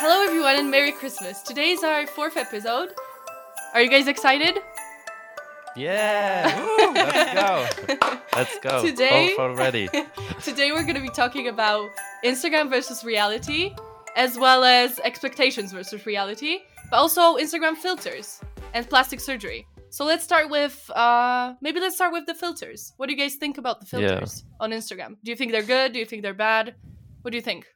Hello, everyone, and Merry Christmas. Today's our fourth episode. Are you guys excited? Yeah, Woo, let's go. Let's go. Today- Both already. Today, we're going to be talking about Instagram versus reality, as well as expectations versus reality, but also Instagram filters and plastic surgery. So let's start with uh, maybe let's start with the filters. What do you guys think about the Yeah. filters on Instagram? Do you think they're good? Do you think they're bad? What do you think?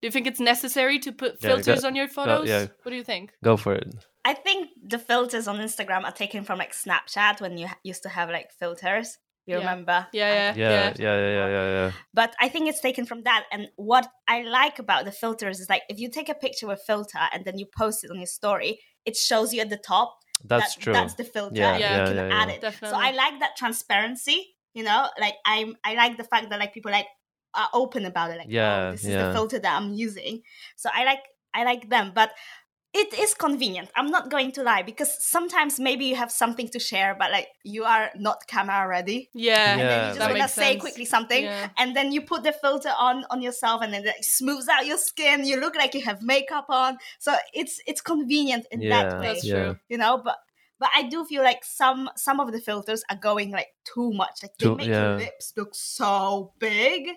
Do you think it's necessary to put Yeah, go- filters on your photos? yeah. What do you think? Go for it. I think the filters on Instagram are taken from like Snapchat when you used to have like filters. You Yeah. remember? Yeah, yeah, Yeah, yeah, yeah, yeah, yeah, yeah. But I think it's taken from that. And what I like about the filters is like if you take a picture with filter and then you post it on your story, it shows you at the top. That's that, true. That's the filter. Yeah, and yeah, you can yeah, yeah. add it. Definitely. So I like that transparency. You know, like I'm. I like the fact that like people like are open about it. Like, oh, Yeah, oh, this is yeah. the filter that I'm using. So I like. I like them, but it is convenient. I'm not going to lie because sometimes maybe you have something to share, but like you are not camera ready. Yeah, And then you just want to say quickly something, Yeah. and then you put the filter on on yourself, and then it smooths out your skin. You look like you have makeup on, so it's it's convenient in Yeah, that way, That's yeah. true. you know. But but I do feel like some some of the filters are going like too much. Like they Too- make yeah. your lips look so big,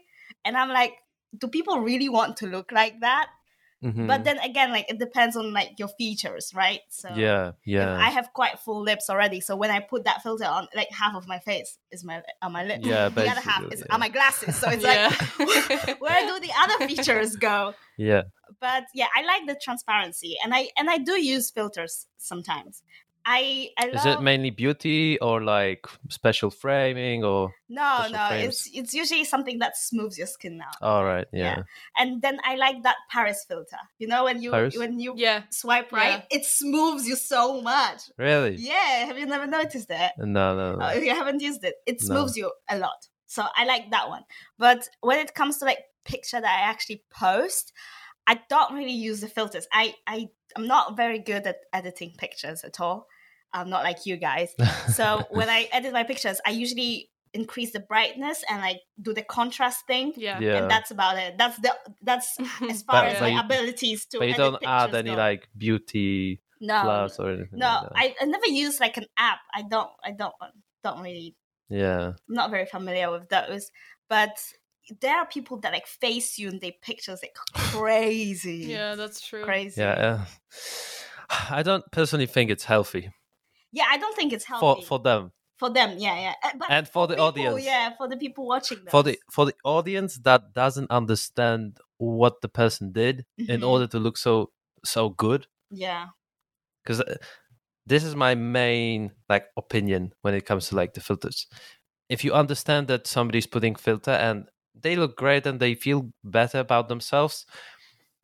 and I'm like, do people really want to look like that? Mhm. But then again, like it depends on like your features, right? So yeah, if yeah, I have quite full lips already, so when I put that filter on, like half of my face is my on my lips. Yeah, the other half is yeah. are my glasses. So it's Yeah. like, where do the other features go? yeah. But yeah, I like the transparency, and I and I do use filters sometimes. I I love Is it mainly beauty or like special framing or? no no frames? it's it's usually something that smooths your skin out. All right, yeah. Yeah. And then I like that Paris filter. You know when you Paris? when you yeah. swipe right, it smooths you so much. Really? Yeah, have you never noticed it? No, no, no. Uh, if you haven't used it, it No. smooths you a lot. So I like that one. But when it comes to like picture that I actually post, I don't really use the filters. I I I'm not very good at editing pictures at all. I'm not like you guys. So when I edit my pictures, I usually increase the brightness and like do the contrast thing. Yeah. yeah. And that's about it. That's the that's as far But- as my you- abilities to. but you edit don't add any go. like beauty no, plus or anything. no. like that. I, I never use like an app. I don't. I don't. Don't really yeah, I'm not very familiar with those, but there are people that like Facetune their pictures like crazy. Yeah, that's true. Crazy. yeah. uh, I don't personally think it's healthy Yeah, I don't think it's healthy for for them for them. Yeah, yeah. Uh, But and for the people, audience. yeah, for the people watching them. for the for the audience that doesn't understand what the person did in Mhm. order to look so so good yeah, because this is my main like opinion when it comes to like the filters if you understand that somebody's putting filter and they look great and they feel better about themselves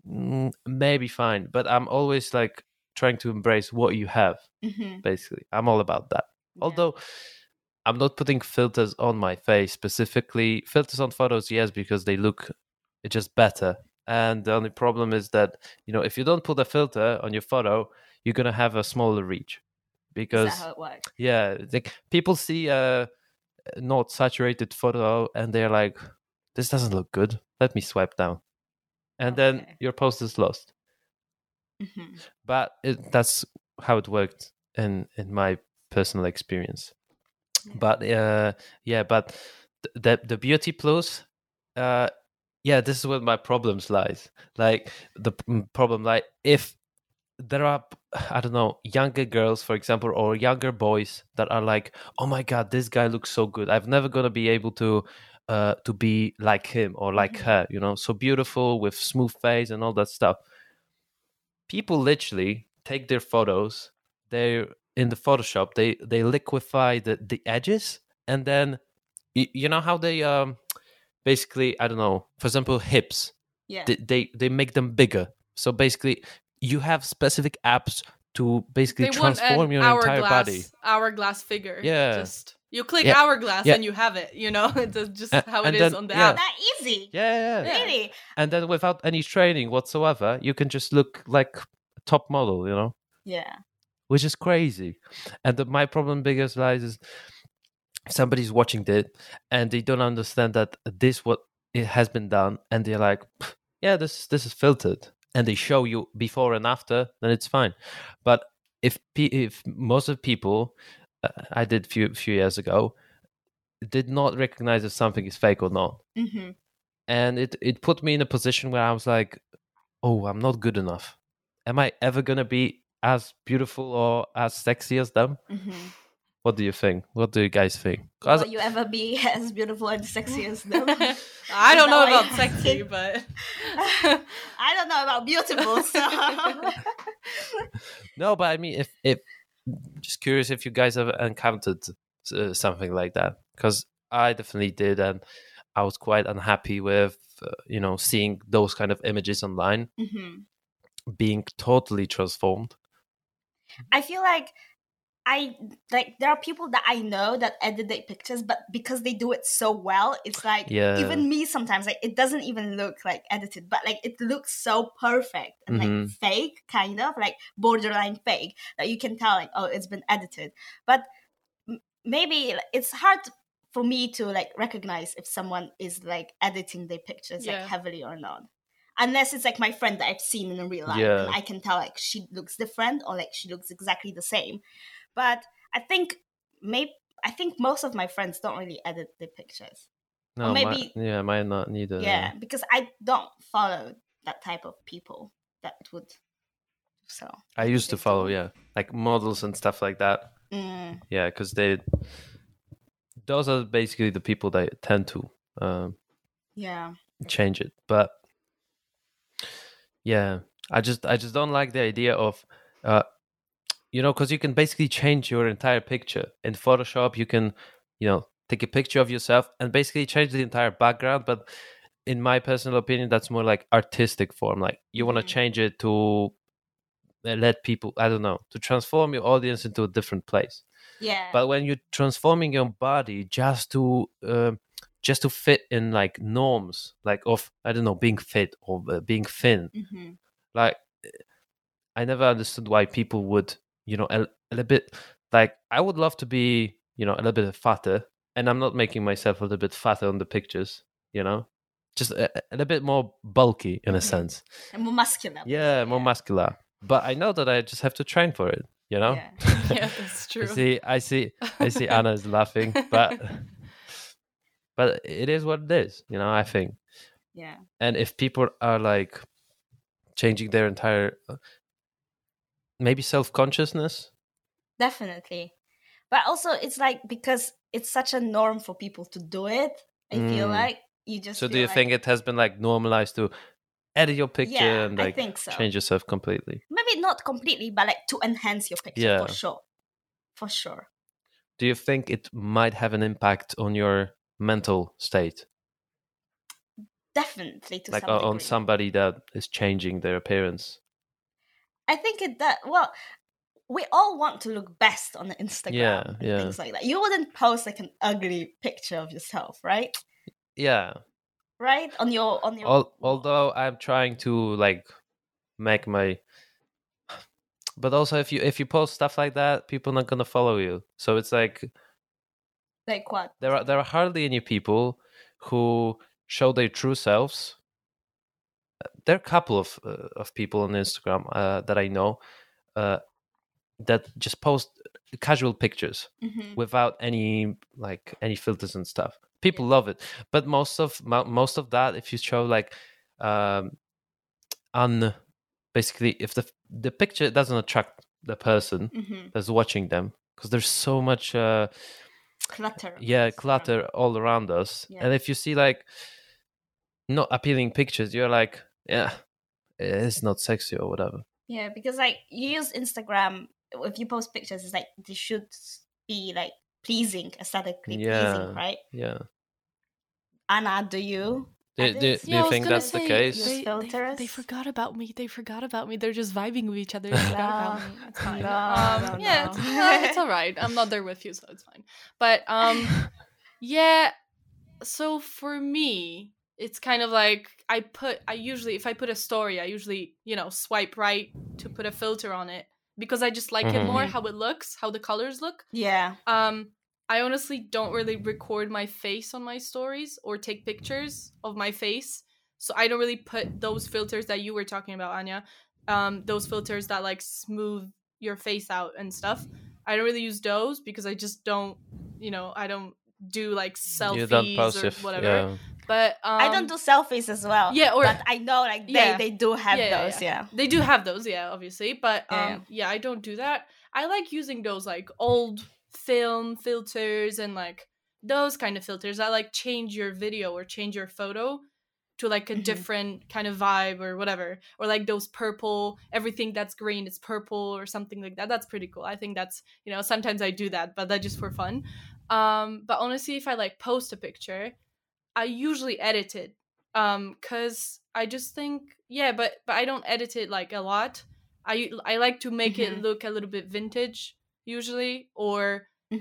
mm, maybe fine but i'm always like trying to embrace what you have hmm basically. I'm all about that. Although i'm not putting filters on my face specifically. Filters on photos yes because they look just better. And the only problem is that you know if you don't put a filter on your photo you're gonna have a smaller reach. Because that how it works? yeah like people see a not saturated photo and they're like this doesn't look good. Let me swipe down. And then your post is lost hmm but it, that's how it worked in in my personal experience. But uh yeah but the the beauty plus uh yeah this is where my problems lies. Like the problem like if there are i don't know younger girls for example or younger boys that are like oh my god this guy looks so good. I've never gonna be able to uh to be like him or like Mhm. her you know? So beautiful with smooth face and all that stuff people literally take their photos They're in the photoshop they they liquefy the the edges and then you, you know how they um basically i don't know for example hips Yeah. they, they they make them bigger so basically you have specific apps to basically They transform an your entire body hourglass figure. Yeah. Just you click Yeah. hourglass Yeah. and you have it. You know, it's just A- how it and is then- on the yeah. app. that easy. yeah, yeah, Yeah. Really? and then without any training whatsoever you can just look like a top model you know Yeah. which is crazy. And the, my problem biggest lies is somebody's watching it and they don't understand that this what it has been done, and they're like, yeah, this this is filtered, and they show you before and after, then it's fine. But if if most of people, I did few few years ago, did not recognize if something is fake or not, hmm and it it put me in a position where I was like, oh, I'm not good enough. Am I ever gonna be as beautiful or as sexy as them? hmm What do you think? What do you guys think? Will you ever be as beautiful and sexy as them? I don't know about sexy, but I don't know about beautiful, so No, but I mean, if if just curious if you guys have encountered uh, something like that, because I definitely did, and I was quite unhappy with uh, you know seeing those kind of images online hmm being totally transformed. I feel like I like there are people that I know that edit their pictures, but because they do it so well, it's like Yeah. even me sometimes like it doesn't even look like edited, but like it looks so perfect and like Mhm. fake, kind of like borderline fake that you can tell like oh it's been edited. But m- maybe it's hard for me to like recognize if someone is like editing their pictures Yeah. like heavily or not. Unless it's like my friend that I've seen in real life, Yeah. and I can tell like she looks different or like she looks exactly the same. But I think maybe I think most of my friends don't really edit the pictures. No, maybe- my, yeah, mine not neither. yeah, because I don't follow that type of people that would. So I used to follow, yeah, like models and stuff like that. mm, Yeah, because they those are basically the people that tend to um, yeah, change it but yeah i just i just don't like the idea of uh you know because you can basically change your entire picture in photoshop you can you know take a picture of yourself and basically change the entire background but in my personal opinion that's more like artistic form like you want to Mhm. change it to uh, let people i don't know to transform your audience into a different place yeah. but when you're transforming your body just to um just to fit in like norms like of i don't know being fit or uh, being thin hmm like i never understood why people would you know a, a little bit like i would love to be you know a little bit fatter and i'm not making myself a little bit fatter on the pictures you know just a, a little bit more bulky in a sense and more muscular. yeah more muscular but i know that i just have to train for it you know Yeah. yeah, that's I true. see, I see, I see. Anna is laughing, but but it is what it is, you know. I think, yeah. and if people are like changing their entire uh, maybe self consciousness, Definitely. But also it's like because it's such a norm for people to do it, I feel Mm. like you just so do you like- think it has been like normalized to edit your picture Yeah, and like so. change yourself completely? maybe not completely, but like to enhance your picture Yeah. for sure. For sure. Do you think it might have an impact on your mental state, Definitely to like some on degree. somebody that is changing their appearance? I think it does. Well, we all want to look best on the Instagram Yeah, and yeah. things like that. You wouldn't post like an ugly picture of yourself, right? Yeah, Right on your on your. Al- although I'm trying to like make my but also if you if you post stuff like that people not gonna follow you so it's like like what? there are there are hardly any people who show their true selves there are a couple of uh, of people on instagram uh, that i know uh, that just post casual pictures Mhm. without any like any filters and stuff people love it but most of mo- most of that if you show like um on basically if the the picture doesn't attract the person Mhm. that's watching them because there's so much uh Clutter. yeah clutter all around us Yeah. and if you see like not appealing pictures you're like yeah it's not sexy or whatever Yeah, because like you use Instagram, if you post pictures, it's like they should be like pleasing, aesthetically Yeah. pleasing, right? yeah Anna, do you? do, do, do Yeah, you think gonna that's the case They, they, they forgot about me. They forgot about me. They're just vibing with each other. They forgot about. It's fine. No, um, no, yeah. It's, it's all right. I'm not there with you, so it's fine. But um, yeah. So for me, it's kind of like I put. I usually, if I put a story, I usually, you know, swipe right to put a filter on it because I just like it more Mhm. how it looks, how the colors look. Yeah. Um, I honestly don't really record my face on my stories or take pictures of my face So I don't really put those filters that you were talking about, Anya. Um, those filters that like smooth your face out and stuff. I don't really use those because I just don't, you know, I don't do like selfies you don't post or if whatever. yeah. But um, I don't do selfies as well. yeah, or but I know like they, Yeah. they do have Yeah, yeah, those. Yeah. They do have those, yeah, obviously. But um Yeah. yeah. I don't do that. I like using those like old film filters and like those kind of filters I like change your video or change your photo to like a Mhm. different kind of vibe or whatever. Or like those purple, everything that's green is purple or something like that. That's pretty cool. I think that's you know, sometimes I do that, but that's just for fun. Um, but honestly if I like post a picture, I usually edit it um cuz I just think yeah, but but I don't edit it like a lot. I I like to make it Mhm. look a little bit vintage usually or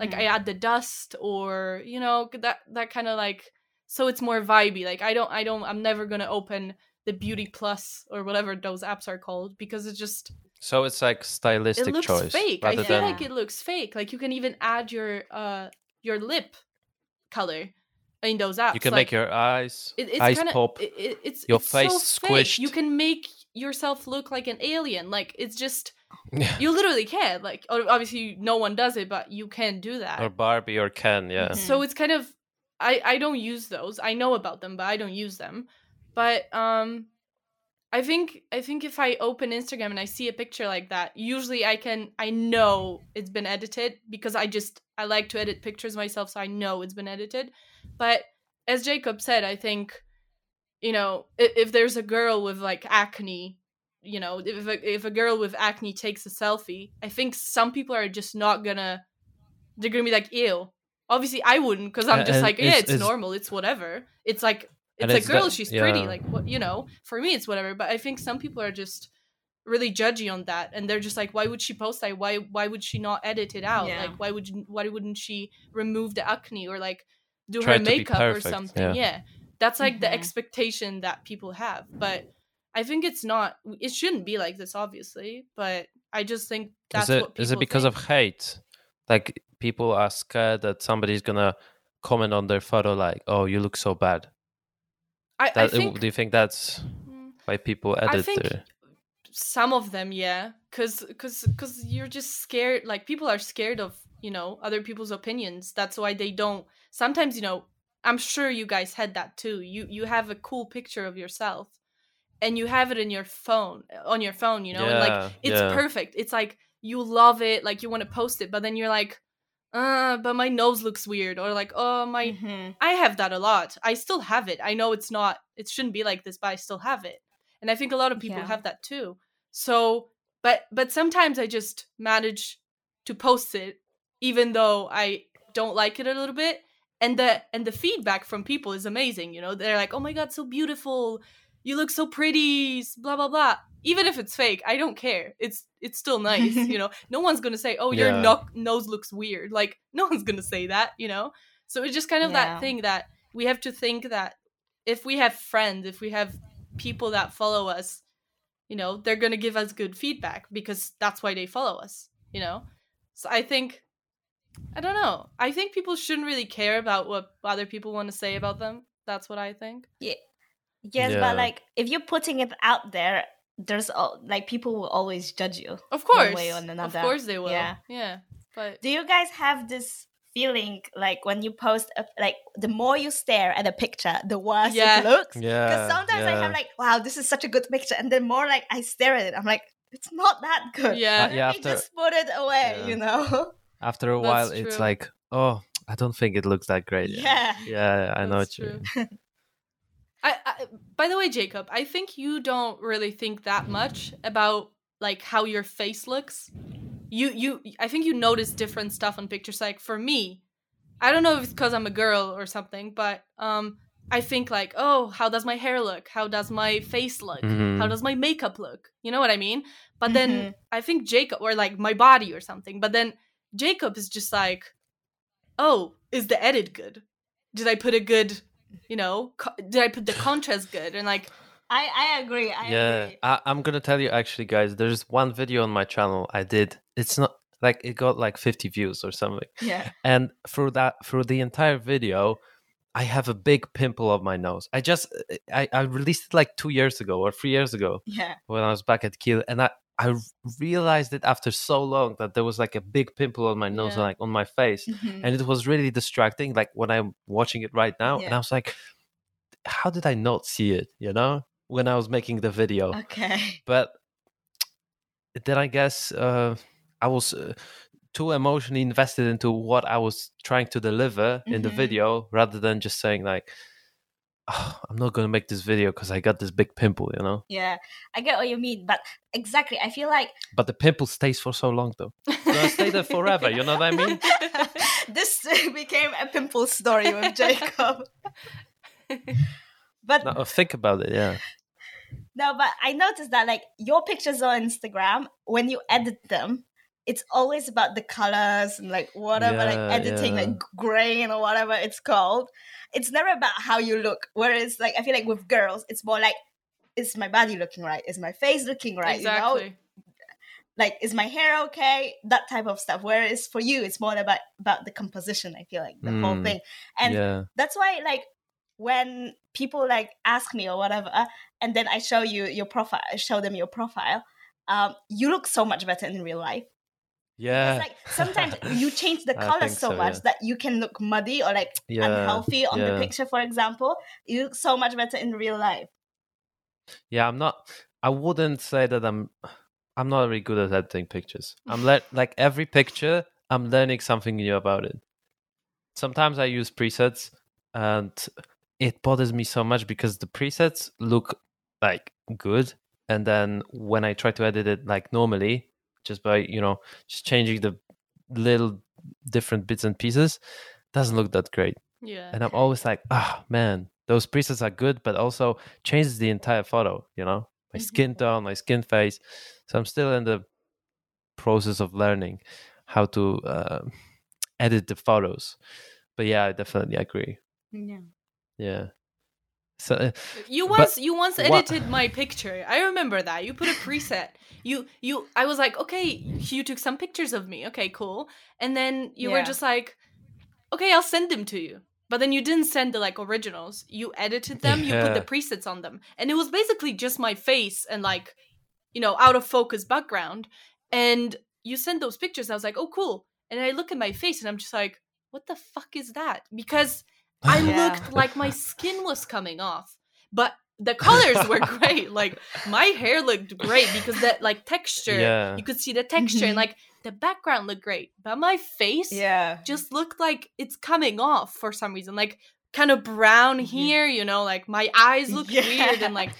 like Mhm. I add the dust or you know that that kind of like so it's more vibey. Like I don't I don't I'm never going to open the Beauty Plus or whatever those apps are called because it's just So it's like stylistic it looks choice fake. I rather feel than like it looks fake. Like you can even add your uh your lip color in those apps. you can like, make your eyes it, it's eyes kinda, pop. It, it- it's your it's so face fake. squished. You can make yourself look like an alien. Like it's just Yeah. you literally can. Like obviously no one does it, but you can do that. or Barbie or Ken, yeah. Mhm. So it's kind of I I don't use those. I know about them, but I don't use them. But um I think I think if I open Instagram and I see a picture like that, usually I can I know it's been edited because I just I like to edit pictures myself so I know it's been edited. But as Jacob said, I think you know, if, if there's a girl with like acne, you know, if a, if a girl with acne takes a selfie, I think some people are just not gonna they're gonna be like, ew. Obviously, I wouldn't because I'm just and like, yeah, it's- it's, it's- normal. It's whatever. It's like And it's a girl. that- she's pretty. Like what you know. For me, it's whatever. But I think some people are just really judgy on that, and they're just like, why would she post that? Why why would she not edit it out? Yeah. Like why would you, why wouldn't she remove the acne or like do Try her makeup or something? yeah. that's like the Mhm. expectation that people have. But I think it's not. It shouldn't be like this, obviously. But I just think that's is it what is it because think. of hate? Like people are scared that somebody's gonna comment on their photo like, "Oh, you look so bad." I, I think do you think that's why people edit think their some of them yeah because because because you're just scared like people are scared of you know other people's opinions. That's why they don't sometimes you know i'm sure you guys had that too. You you have a cool picture of yourself and you have it in your phone on your phone you know and like it's yeah. perfect. It's like you love it like you want to post it but then you're like uh but my nose looks weird or like oh my Mhm. I have that a lot. I still have it. I know it's not it shouldn't be like this, but I still have it. And I think a lot of people Yeah. have that too. So, but but sometimes I just manage to post it even though I don't like it a little bit and the and the feedback from people is amazing, you know. They're like, "Oh my god, so beautiful. You look so pretty." blah blah blah. Even if it's fake, I don't care. It's it's still nice, you know. No one's going to say, "Oh, your Yeah. no- nose looks weird." Like no one's going to say that, you know. So it's just kind of Yeah. that thing that we have to think that if we have friends, if we have people that follow us, you know, they're going to give us good feedback because that's why they follow us, you know? So I think, I don't know. I think people shouldn't really care about what other people want to say about them. That's what I think. Yes, Yeah. but like if you're putting it out there, there's al- like people will always judge you. Of course. way or Of course they will. Yeah. Yeah. But Do you guys have this feeling like when you post a, like the more you stare at a picture, the worse Yeah. it looks? Yeah. Because sometimes I have like, wow, this is such a good picture, and then more like I stare at it, I'm like, it's not that good. yeah. Uh, yeah, Let me after- just put it away, Yeah. you know? After a That's while, it's like, oh, I don't think it looks that great. Yeah. yeah, I know That's what you. true. I, I by the way, Jacob, I think you don't really think that much about like how your face looks. You you I think you notice different stuff on pictures. Like for me, I don't know if it's because I'm a girl or something, but um I think like, oh, how does my hair look? How does my face look? How Mhm. does my makeup look? You know what I mean? But then Mhm. I think Jacob or like my body or something. But then Jacob is just like, oh, is the edit good? Did I put a good, you know, co- did I put the contrast good? And like, I I agree. I yeah, agree. I, I'm gonna tell you actually, guys. There's one video on my channel I did. It's not like it got like 50 views or something. Yeah. and through that through the entire video I have a big pimple on my nose. I just I, I released it like two years ago or three years ago Yeah. when I was back at Kiel, and I I realized it after so long that there was like a big pimple on my nose, Yeah. like on my face, Mhm. and it was really distracting. Like when I'm watching it right now, and I was like, how did I not see it? You know, when I was making the video, Okay. but then I guess uh, I was. Uh, too emotionally invested into what I was trying to deliver in the Mhm. video rather than just saying like oh, I'm not going to make this video because I got this big pimple, you know? Yeah. I get what you mean, but exactly. I feel like But the pimple stays for so long though. It's stay there forever, you know what I mean? this became a pimple story with Jacob. but No, think about it, yeah. No, but I noticed that like your pictures on Instagram, when you edit them, it's always about the colors and like whatever, Yeah, like editing, yeah. like grain or whatever it's called. It's never about how you look. Whereas, like, I feel like with girls, it's more like, is my body looking right? Is my face looking right? You know, exactly. like, is my hair okay? That type of stuff. Whereas for you, it's more about about the composition. I feel like the whole Mm, thing, and yeah. that's why like when people like ask me or whatever and then i show you your profile I show them your profile um you look so much better in real life Yeah. it's like sometimes you change the color so, so, much yeah. that you can look muddy or like yeah. unhealthy on the picture for example you look so much better in real life Yeah, I'm not I wouldn't say that I'm I'm not really good at editing pictures. I'm le- like every picture I'm learning something new about it. Sometimes I use presets and it bothers me so much because the presets look like good and then when I try to edit it like normally just by, you know, just changing the little different bits and pieces doesn't look that great Yeah. and I'm always like, ah, man, those presets are good, but also changes the entire photo. You know, my skin Mhm. tone, my skin face. So I'm still in the process of learning how to uh, edit the photos. But yeah, I definitely agree. yeah Yeah. So uh, You But once you once what- edited my picture. I remember that. You put a preset. You you I was like, "Okay, you took some pictures of me. Okay, cool." And then you were just like, "Okay, I'll send them to you." But then you didn't send the like originals. You edited them, you put the presets on them. And it was basically just my face and like, you know, out of focus background. And you sent those pictures. I was like, "Oh, cool." And I look at my face and I'm just like, "What the fuck is that?" Because I Yeah. looked like my skin was coming off, but the colors were great. Like my hair looked great because that like texture, Yeah. you could see the texture and Mhm. like the background looked great, but my face yeah just looked like it's coming off for some reason, like kind of brown Mhm. here. You know, like my eyes look weird and like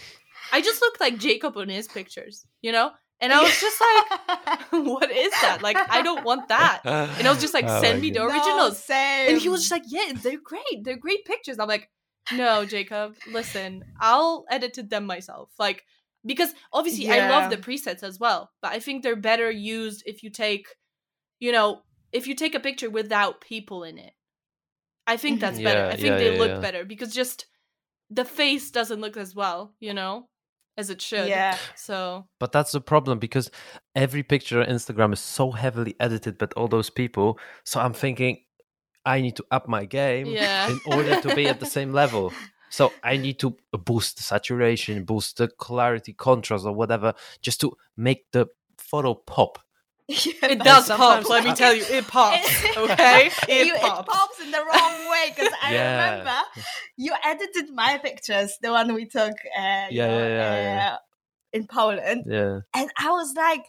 I just looked like Jacob in his pictures. You know, and I was just like, what is that? Like I don't want that. And I was just like, Oh send my me the God. originals. same. And he was just like, "Yeah, they're great. They're great pictures." I'm like, "No, Jacob, listen. I'll edit them myself." Like because obviously I love the presets as well, but I think they're better used if you take, you know, if you take a picture without people in it. I think Mhm. that's better. Yeah, I think yeah, they yeah, look yeah. better because just the face doesn't look as well, you know, as it should. yeah So But that's the problem because every picture on Instagram is so heavily edited by all those people. So I'm thinking I need to up my game yeah. in order to be at the same level. So I need to boost the saturation, boost the clarity, contrast, or whatever, just to make the photo pop. It does sometimes- pop, let me tell you. It pops. Okay? It you, pops. it pops in the wrong way because I Yeah. remember you edited my pictures, the one we took, uh, you Yeah, know, yeah, yeah, yeah. uh, in Poland, Yeah. and I was like,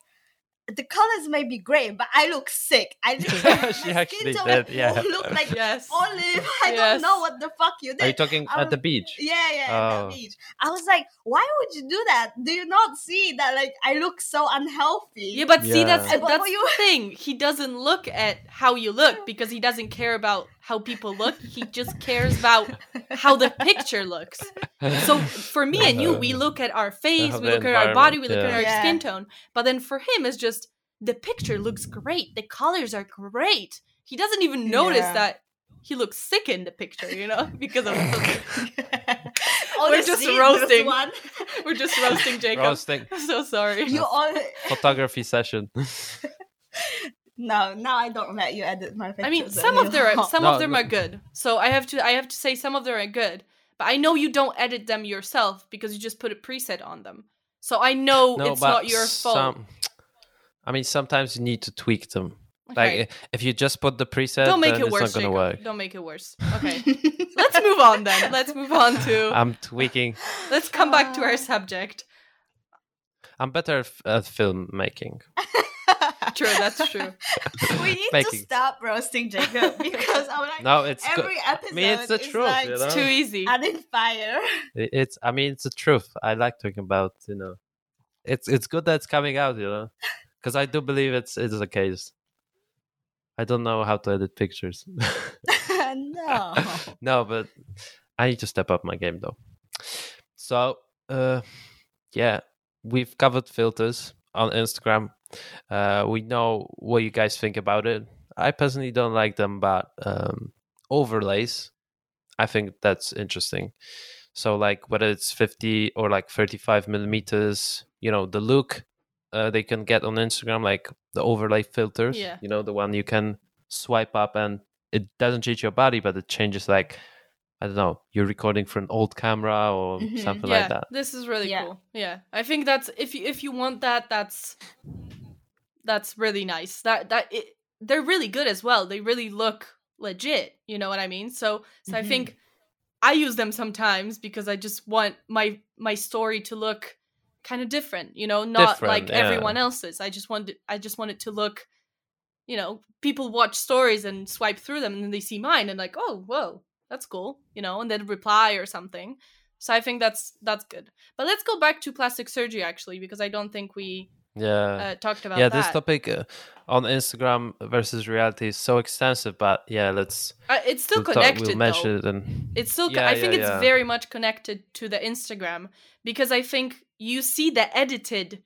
the colors may be great, but I look sick. I look, She my skin actually tone did, yeah. look like Yes. olive. I Yes. don't know what the fuck you Are you talking I at the beach? Yeah, yeah, at Oh. the beach. I was like, why would you do that? Do you not see that like I look so unhealthy? Yeah, but see, that's what that's were you- the thing. He doesn't look at how you look because he doesn't care about how people look. He just cares about how the picture looks. So for me and you, we look at our face, we look at our body, we look at our yeah. skin tone. But then for him, it's just the picture looks great. The colors are great. He doesn't even notice Yeah. that he looks sick in the picture, you know, because of the filter. Honestly, just roasting. One, We're just roasting Jacob. Roasting I'm so sorry. you all photography session. No, now I don't let you edit my pictures. I mean, some of them are, some No, of them no. are good. So I have to I have to say some of them are good. But I know you don't edit them yourself because you just put a preset on them. So I know no, it's not your fault. some- I mean, sometimes you need to tweak them. Okay. Like if you just put the preset, don't make then it it's worse. not gonna Jacob. work. Don't make it worse. Okay. Let's move on then. Let's move on to I'm tweaking. let's come back to Ah. our subject. I'm better at, at filmmaking. True, that's true. we need to Making. stop roasting Jacob because I'm like No, it's good. every episode. I mean, it's the is truth. like you know? Too easy. adding fire. It- It's. I mean, it's the truth. I like talking about. You know, it's it's good that it's coming out. You know, because I do believe it's it's the case. I don't know how to edit pictures. no. no, but I need to step up my game though. So, uh, yeah, we've covered filters on Instagram. Uh, we know what you guys think about it. I personally don't like them, but um, overlays, I think that's interesting. So, like whether it's 50 or like 35 millimeters, you know, the look uh, they can get on Instagram, like the overlay filters, Yeah. you know, the one you can swipe up and it doesn't change your body, but it changes like I don't know, you're recording for an old camera or Mhm. something yeah, like that. this is really Yeah. cool. Yeah, I think that's if you if you want that, that's that's really nice. That that it, they're really good as well. They really look legit. You know what I mean? So so I Mhm. think I use them sometimes because I just want my my story to look kind of different. You know, not Different, like yeah. everyone else's. I just want it, I just want it to look. You know, people watch stories and swipe through them, and then they see mine and like, oh, whoa, that's cool. You know, and then reply or something. So I think that's that's good. But let's go back to plastic surgery actually, because I don't think we Yeah. uh, talked about yeah, that. this topic uh, on Instagram versus reality is so extensive, but yeah, let's Uh, it's still we'll, talk- connected. we'll mention it and It's still. co- Yeah, I think yeah, it's very much connected to the Instagram because I think you see the edited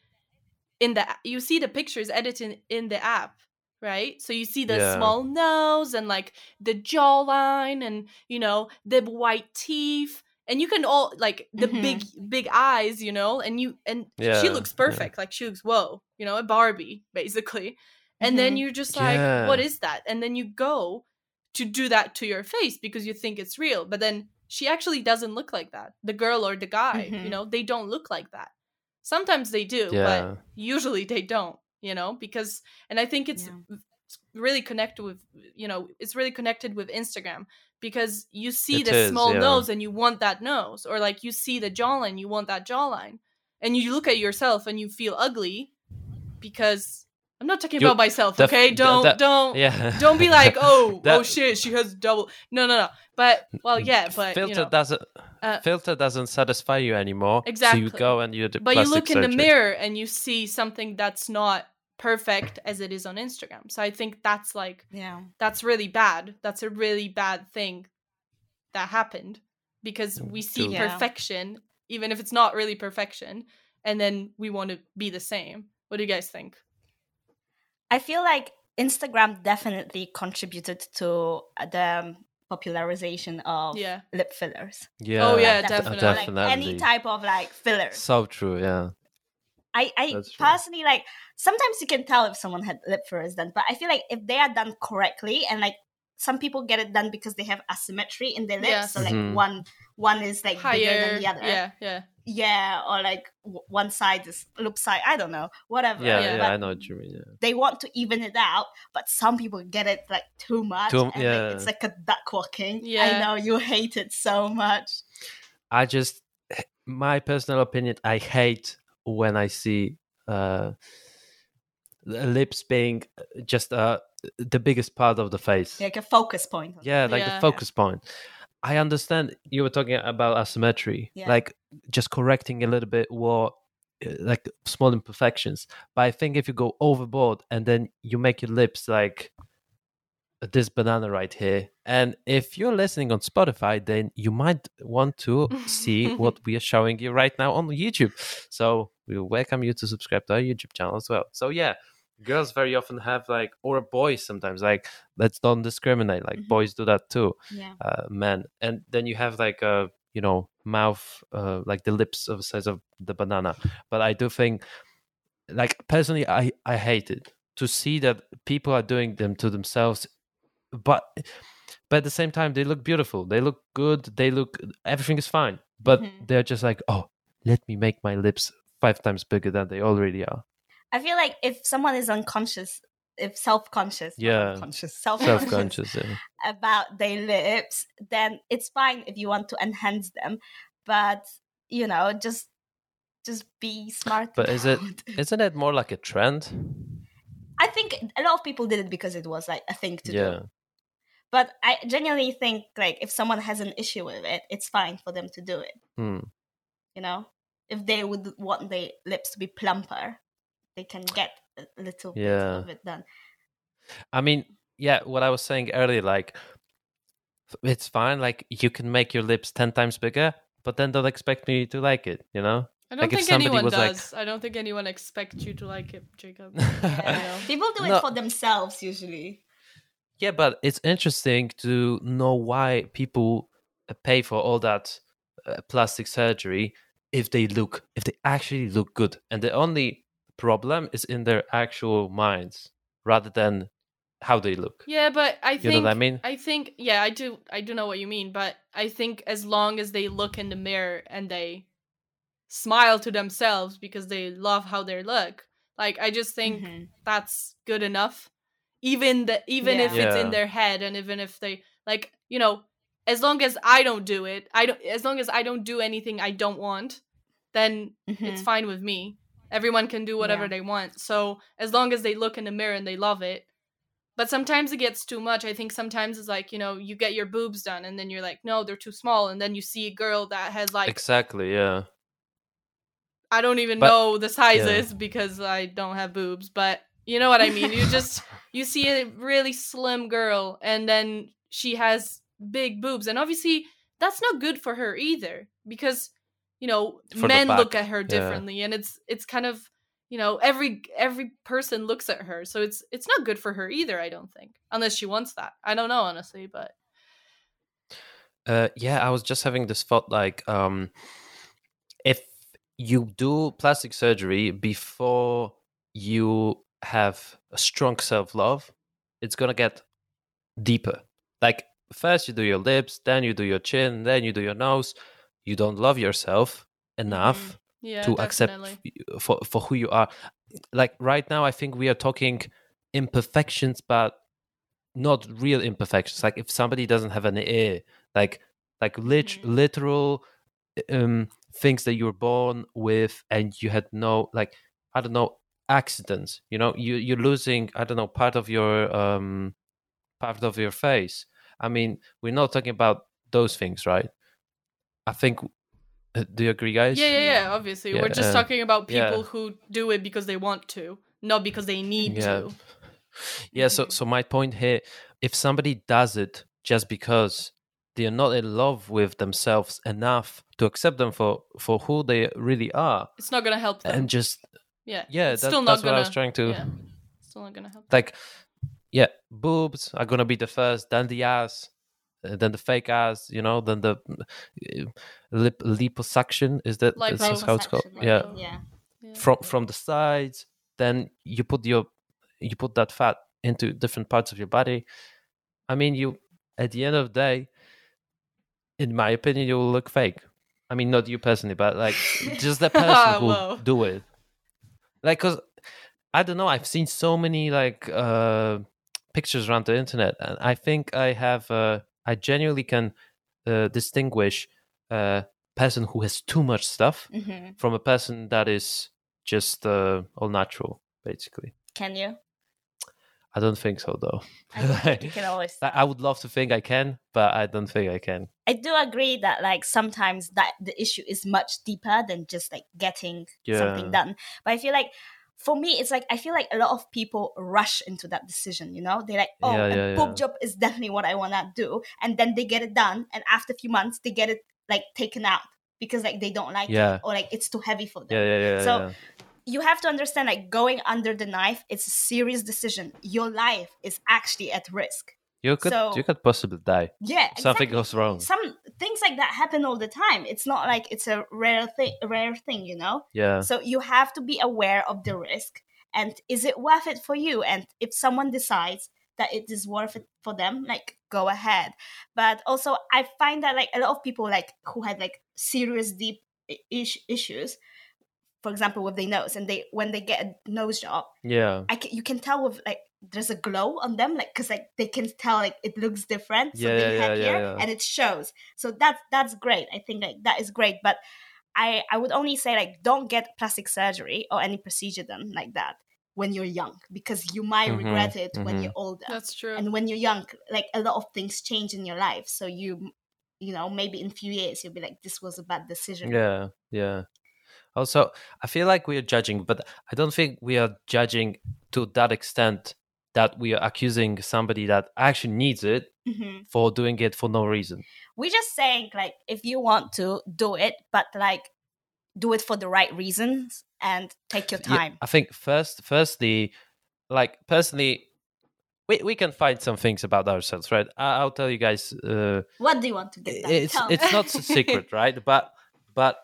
in the you see the pictures edited in the app, right? So you see the small nose and like the jawline and you know the white teeth. And you can all like the Mhm. big big eyes, you know, and you and she Yeah, looks yeah. perfect. Like she looks whoa, you know, a Barbie basically. And then Mhm. you're just like, what Yeah. is that? And then you go to do that to your face because you think it's real. But then she actually doesn't look like that. The girl or the guy, you Mhm. know, they don't look like that. Sometimes they do, Yeah. but usually they don't, you know, because, and I think it's Yeah. really connected with, you know, it's really connected with Instagram because you see It the is, small yeah. nose and you want that nose, or like you see the jawline, you want that jawline. And you look at yourself and you feel ugly because I'm not talking You- about myself, okay? Don't, don't, yeah. don't be like, oh, oh shit, she has double. No, no, no. But well, yeah, but filter you know, doesn't uh, filter doesn't satisfy you anymore. So Exactly. you go and you but you look in the mirror and you see something that's not perfect as it is on Instagram. So I think that's like Yeah. that's really bad. That's a really bad thing that happened because we see Yeah. perfection, even if it's not really perfection, and then we want to be the same. What do you guys think? I feel like Instagram definitely contributed to the popularization of Uh, Yeah. lip fillers. Yeah. Oh, yeah, de- definitely. Like definitely. any type of like fillers. So true. Yeah. I, I personally like sometimes you can tell if someone had lip fillers done, but I feel like if they are done correctly and like some people get it done because they have asymmetry in their lips, Yeah. so like Mhm. one one is like bigger than the other. yeah, yeah. Yeah, or like w- one side is loop side. I don't know, whatever. Yeah. Yeah. Yeah. I know what you mean. Yeah. they want to even it out, but some people get it like too much. Too- and, like, it's like a duck walking. Yeah, I know you hate it so much. I just, my personal opinion, I hate when I see uh, lips being just uh, the biggest part of the face. Like a focus point. Yeah, like Yeah. the focus point. I understand you were talking about asymmetry, Yeah. like just correcting a little bit what uh, like small imperfections. But I think if you go overboard and then you make your lips like this banana right here, and if you're listening on Spotify, then you might want to see what we are showing you right now on YouTube. So we welcome you to subscribe to our YouTube channel as well. So yeah, girls very often have like, or boys sometimes like, let's don't discriminate. Like Mhm. boys do that too Yeah. uh, men, and then you have like a you know mouth, uh, like the lips of the size of the banana. But I do think, like personally, I I hate it. to see that people are doing them to themselves, but but at the same time they look beautiful. They look good. They look everything is fine. But Mhm. they're just like, oh, let me make my lips five times bigger than they already are. I feel like if someone is unconscious, if self-conscious, Yeah. unconscious, self-conscious, Self-conscious. yeah. about their lips, then it's fine if you want to enhance them. But you know, just just be smart. But is it- Isn't it more like a trend? I think a lot of people did it because it was like a thing to yeah. do. But I genuinely think like if someone has an issue with it, it's fine for them to do it. Hmm. You know, if they would want their lips to be plumper, they can get a little Yeah. bit of it done. I mean, yeah, what I was saying earlier, like it's fine. Like you can make your lips ten times bigger, but then don't expect me to like it. You know? I don't Like, think anyone was like- does. I don't think anyone expects you to like it, Jacob. Yeah. People do it No. for themselves usually. Yeah, but it's interesting to know why people uh, pay for all that uh, plastic surgery if they look, if they actually look good, and the only problem is in their actual minds rather than how they look. Yeah, but I think You know what I mean? I think yeah, I do I do know what you mean, but I think as long as they look in the mirror and they smile to themselves because they love how they look, like I just think Mhm. that's good enough. Even the even if Yeah. it's in their head and even if they like, you know, as long as I don't do it, I don't as long as I don't do anything I don't want, then it's Mhm. fine with me. Everyone can do whatever Yeah. they want. So as long as they look in the mirror and they love it. But sometimes it gets too much. I think sometimes it's like, you know, you get your boobs done and then you're like, no, they're too small. And then you see a girl that has like, exactly. Yeah. I don't even But- know the sizes because I don't have boobs. But you know what I mean? You just, you see a really slim girl and then she has big boobs. And obviously that's not good for her either because, you know, For men look at her yeah. differently and it's, it's kind of, you know every every person looks at her so it's it's not good for her either i don't think unless she wants that i don't know honestly but Uh, yeah, I was just having this thought like, um, if you do plastic surgery before you have a strong self love, it's gonna get deeper. Like, first you do your lips, then you do your chin, then you do your nose. You don't love yourself enough yeah to definitely. accept for for who you are. Like right now, I think we are talking imperfections, but not real imperfections. Like if somebody doesn't have an ear, like like lit- Mhm. literal um things that you were born with, and you had no like I don't know accidents. You know, you you're losing I don't know part of your um part of your face. I mean, we're not talking about those things, right? I think. uh, Do you agree, guys? yeah yeah yeah obviously Yeah, we're just uh, talking about yeah. people who do it because they want to not because they need yeah. to Yeah, so so my point here, if somebody does it just because they're not in love with themselves enough to accept them for for who they really are, it's not gonna help them and just yeah yeah, it's that, still that's not what I gonna was trying to yeah still not gonna help like. Yeah, boobs are gonna be the first, then the ass, uh, then the fake ass, you know, then the uh, lip liposuction. Is that Lipo- that's how it's called? Liposuction, Yeah, yeah. Yeah. from from the sides then you put your you put that fat into different parts of your body i mean you at the end of the day in my opinion you will look fake i mean not you personally but like just the person who do it like because i don't know i've seen so many like uh pictures around the internet and i think i have uh i genuinely can uh, distinguish a person who has too much stuff Mhm. from a person that is just uh, all natural, basically. Can you? I don't think so, though. I can always. I would love to think I can, but I don't think I can. I do agree that like sometimes that the issue is much deeper than just like getting something done. But I feel like for me it's like I feel like a lot of people rush into that decision, you know? They're like, Oh, Yeah, a yeah, boob yeah. job is definitely what I wanna do and then they get it done and after a few months they get it like taken out because like they don't like Yeah. it or like it's too heavy for them. Yeah, yeah, yeah. So, yeah. You have to understand like going under the knife it's a serious decision. Your life is actually at risk. you could so- you could possibly die. Yeah. Something exactly. goes wrong. some things like that happen all the time it's not like it's a rare thing rare thing you know Yeah, so you have to be aware of the risk and is it worth it for you and if someone decides that it is worth it for them like go ahead but also i find that like a lot of people like who had like serious deep is- issues for example with their nose and they when they get a nose job yeah I can, you can tell with like there's a glow on them like because like they can tell like it looks different Yeah, they yeah, yeah, here yeah. and it shows so that's that's great i think like that is great but i i would only say like don't get plastic surgery or any procedure done like that when you're young because you might Mhm, regret it when mhm. you're older That's true. and when you're young like a lot of things change in your life so you you know maybe in a few years you'll be like this was a bad decision Yeah, yeah. Also, I feel like we are judging, but I don't think we are judging to that extent that we are accusing somebody that actually needs it Mhm. for doing it for no reason. we're just saying like if you want to do it but like do it for the right reasons and take your Yeah, time I think first, firstly, like personally, we we can find some things about ourselves, right? I, I'll tell you guys. Uh, what do you want to get done? it's it's not secret, right? But but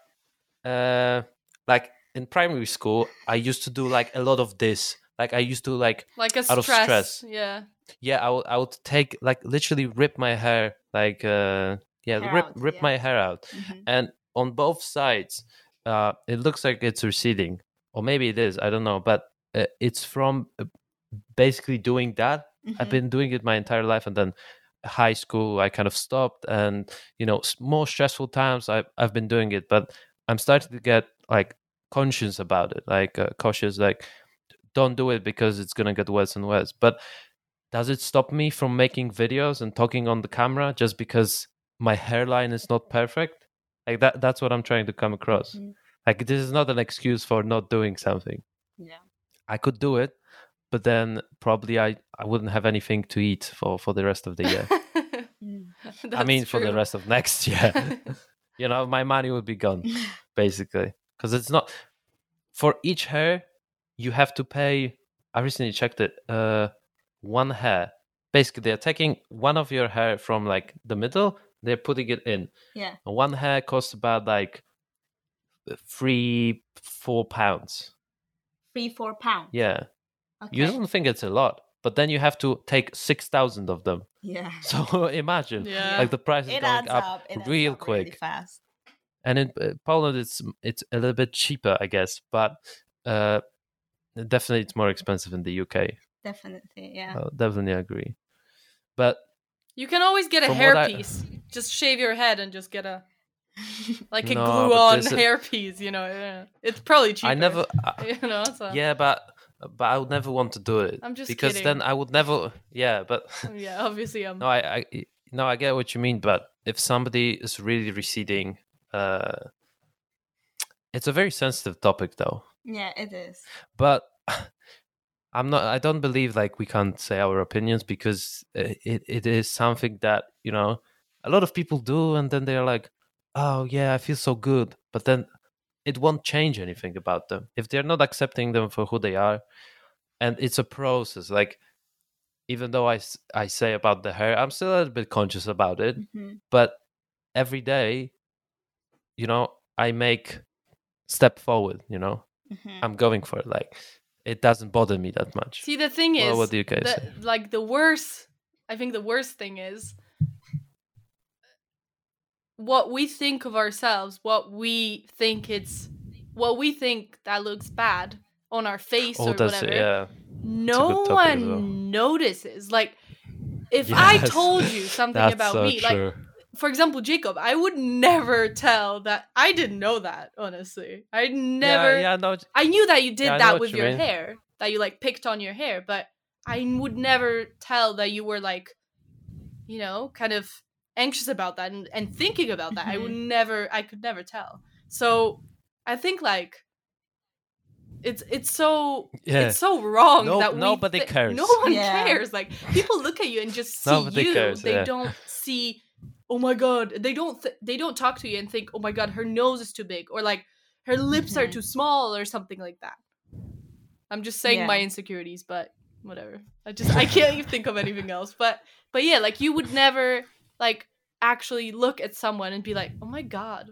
uh, like in primary school, I used to do like a lot of this. Like I used to like like a out of stress. stress. Yeah. yeah, I would I would take like literally rip my hair like uh yeah Hair rip out, rip yeah. my hair out, Mhm. and on both sides, uh, it looks like it's receding, or maybe it is. I don't know, but uh, it's from uh, basically doing that I've Mhm. been doing it my entire life, and then high school I kind of stopped, and you know, more stressful times I I've been doing it, but I'm starting to get like conscious about it, like uh, cautious, like don't do it because it's gonna get worse and worse. But does it stop me from making videos and talking on the camera just because my hairline is not perfect? Like that that's what I'm trying to come across. Mhm. Like this is not an excuse for not doing something. yeah I could do it, but then probably I, I wouldn't have anything to eat for, for the rest of the year. Mm. I mean, That's for the rest of next year. you know, my money would be gone, basically. Because it's not for each hair, you have to pay. I recently checked it. Uh, one hair. Basically, they're taking one of your hair from like the middle, they're putting it in. yeah one hair costs about like three, four pounds. three four pounds Yeah. okay. You don't think it's a lot, but then you have to take 6,000 of them. yeah So imagine, Yeah. like the price is it going up, up, real up really quick. fast and in uh, Poland it's it's a little bit cheaper, I guess, but uh, definitely it's more expensive in the UK. definitely yeah I'll definitely agree. But You can always get a From what I- hairpiece. Just shave your head and just get a like a No, glue-on this is- hairpiece. You know, yeah. it's probably cheaper. I never, I, You know, so yeah, but but I would never want to do it I'm just because kidding. then I would never, yeah, but yeah. Obviously, I'm. no, I, I no, I get what you mean. But if somebody is really receding, uh, it's a very sensitive topic, though. yeah it is but i'm not i don't believe like we can't say our opinions because uh, it, it is something that you know a lot of people do and then they're like oh yeah i feel so good but then it won't change anything about them if they're not accepting them for who they are and it's a process like even though I I say about the hair i'm still a little bit conscious about it Mhm. but every day you know i make step forward you know Mhm. I'm going for it. Like it doesn't bother me that much. See, the thing is, what do you guys the- say? like the worst. I think the worst thing is what we think of ourselves. What we think it's. What we think that looks bad on our face oh, or whatever. it. Yeah. no good topic as one well. notices. Like, if I told you something about so me, like true. For example, Jacob, I would never tell that I didn't know that. Honestly, I never. Yeah, yeah, no. I knew that you did Yeah, that with you your mean. hair, that you like picked on your hair, but I would never tell that you were like, you know, kind of anxious about that and, and thinking about that. I would mm-hmm. never, I could never tell. So I think like it's it's so Yeah. it's so wrong No- that we nobody thi- cares. No one Yeah. cares. Like people look at you and just see Nobody you. cares, they yeah. don't see. Oh my god! They don't. Th- they don't talk to you and think, "Oh my god, her nose is too big," or like her lips are Mhm. too small, or something like that. I'm just saying my insecurities, but whatever. I just I can't even think of anything else. But but yeah, like you would never like actually look at someone and be like, "Oh my god,"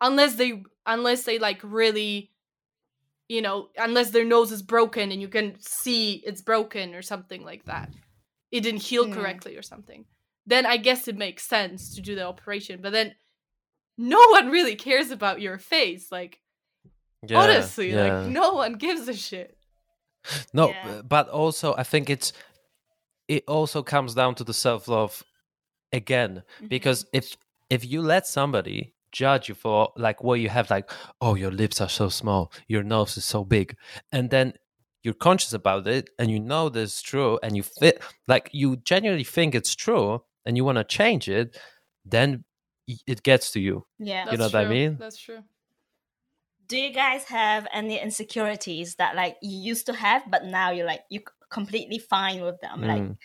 unless they unless they like really you know, unless their nose is broken and you can see it's broken or something like that. It didn't heal Mm. correctly or something. Then I guess it makes sense to do the operation. But then no one really cares about your face. Like Yeah, honestly, yeah. like no one gives a shit. No, Yeah. but also I think it's it also comes down to the self love again Mm-hmm. because if if you let somebody judge you for like what you have like oh your lips are so small your nose is so big and then you're conscious about it and you know this is true and you fit like you genuinely think it's true and you want to change it then it gets to you Yeah. You know what I mean? That's true. Do you guys have any insecurities that like you used to have, but now you're like you completely fine with them? Like Mm.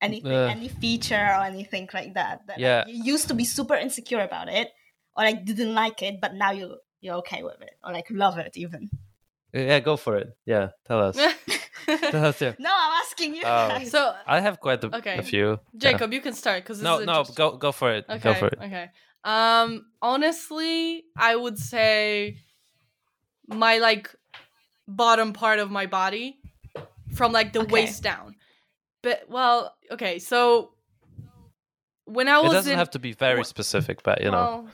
anything, Uh, any feature or anything like that. that like, Yeah. you used to be super insecure about it, or like didn't like it, but now you you're okay with it, or like love it even. yeah go for it yeah tell us tell us yeah. No, I'm asking you. Oh. guys. so i have quite a, Okay. a few Yeah. Jacob, you can start because no no go go for it Okay. go for it Okay. Um honestly, I would say my like bottom part of my body from like the Okay. waist down. But well, okay, so when I was it was doesn't in have to be very wh- specific but you know well,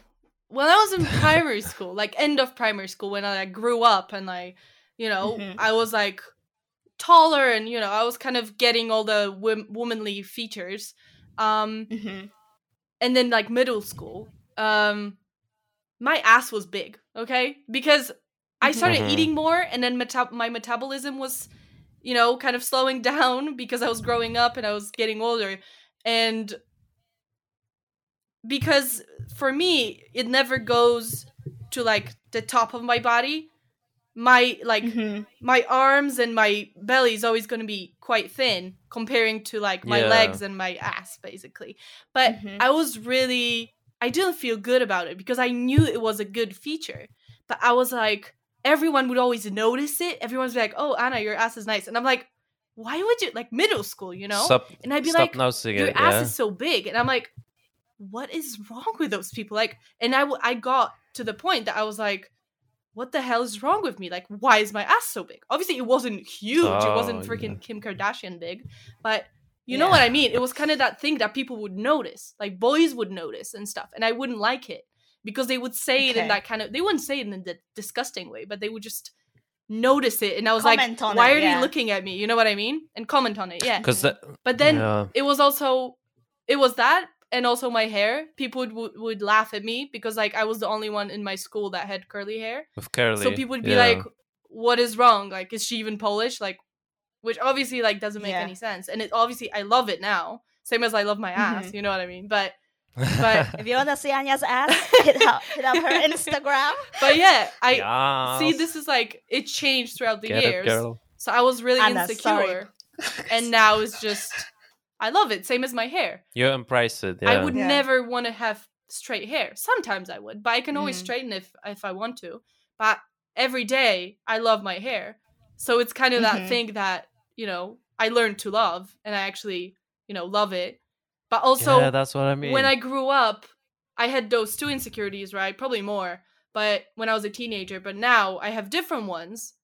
when I was in primary school, like end of primary school, when I like, grew up and I, you know, Mhm. I was like taller and you know I was kind of getting all the wom- womanly features. Um, Mhm. and then like middle school um my ass was big okay because i started Mhm. eating more and then meta- my metabolism was you know kind of slowing down because i was growing up and i was getting older and because for me it never goes to like the top of my body my like Mhm. my arms and my belly is always going to be quite thin comparing to like my Yeah. legs and my ass basically. But Mhm. i was really i didn't feel good about it because i knew it was a good feature. But i was like everyone would always notice it. Everyone's like oh anna your ass is nice. And i'm like why would you like middle school you know? Stop and i'd be stop like noticing your it ass yeah. is so big. And i'm like what is wrong with those people? Like and i w- i got to the point that i was like what the hell is wrong with me? Like why is my ass so big? Obviously it wasn't huge. It wasn't Oh, freaking yeah. kim kardashian big but you know what i mean? It was kind of that thing that people would notice like boys would notice and stuff and i wouldn't like it because they would say it in that kind of they wouldn't say it in the disgusting way but they would just notice it and i was Comment like why it, are yeah. they looking at me? You know what i mean? And comment on it yeah. Because that but then yeah. it was also it was that and also my hair people would, would would laugh at me because like i was the only one in my school that had curly hair with curly so people would be yeah. like what is wrong like is she even polish like which obviously like doesn't make Yeah. any sense and it obviously i love it now same as i love my ass Mhm. you know what i mean but but- If you wanna see Anya's ass, hit up hit up her Instagram. but yeah i see this is like it changed throughout the Get it, years girl. so i was really Anna, insecure sorry. and now it's just i love it same as my hair you embrace it yeah I would Yeah. never want to have straight hair. Sometimes I would, but I can always Mhm. straighten if if I want to. But every day I love my hair. So it's kind of that Mhm. thing that, you know, I learned to love and I actually, you know, love it. But also yeah that's what i mean when I grew up, I had those two insecurities, right? Probably more. But when I was a teenager, but now I have different ones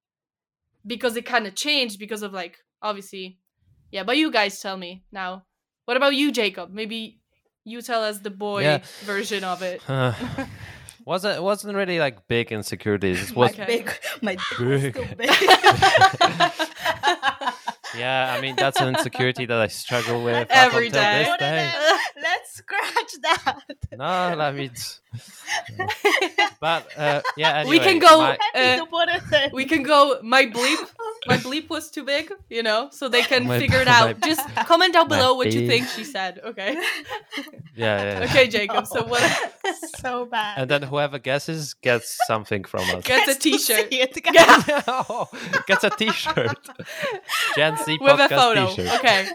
because it kind of changed because of like obviously yeah, but you guys tell me now. What about you, Jacob? Maybe you tell us the boy Yeah. version of it. Uh, wasn't it wasn't really like big insecurities it was Okay. Big, my Big. big. yeah i mean that's an insecurity that i struggle with every day. Day. this Put day. In. Let's scratch that. no i mean it's- but uh yeah We can go- my- Uh, to put it in. we can go my bleep my bleep was too big, you know, so they can My- figure it my- out. Just comment down below what you think she said, okay? yeah, yeah Okay, Jacob. So what so bad. and then whoever guesses gets something from us gets a Gets to t-shirt see it. Oh, gets a t-shirt gen z with a podcast photo. t-shirt Okay.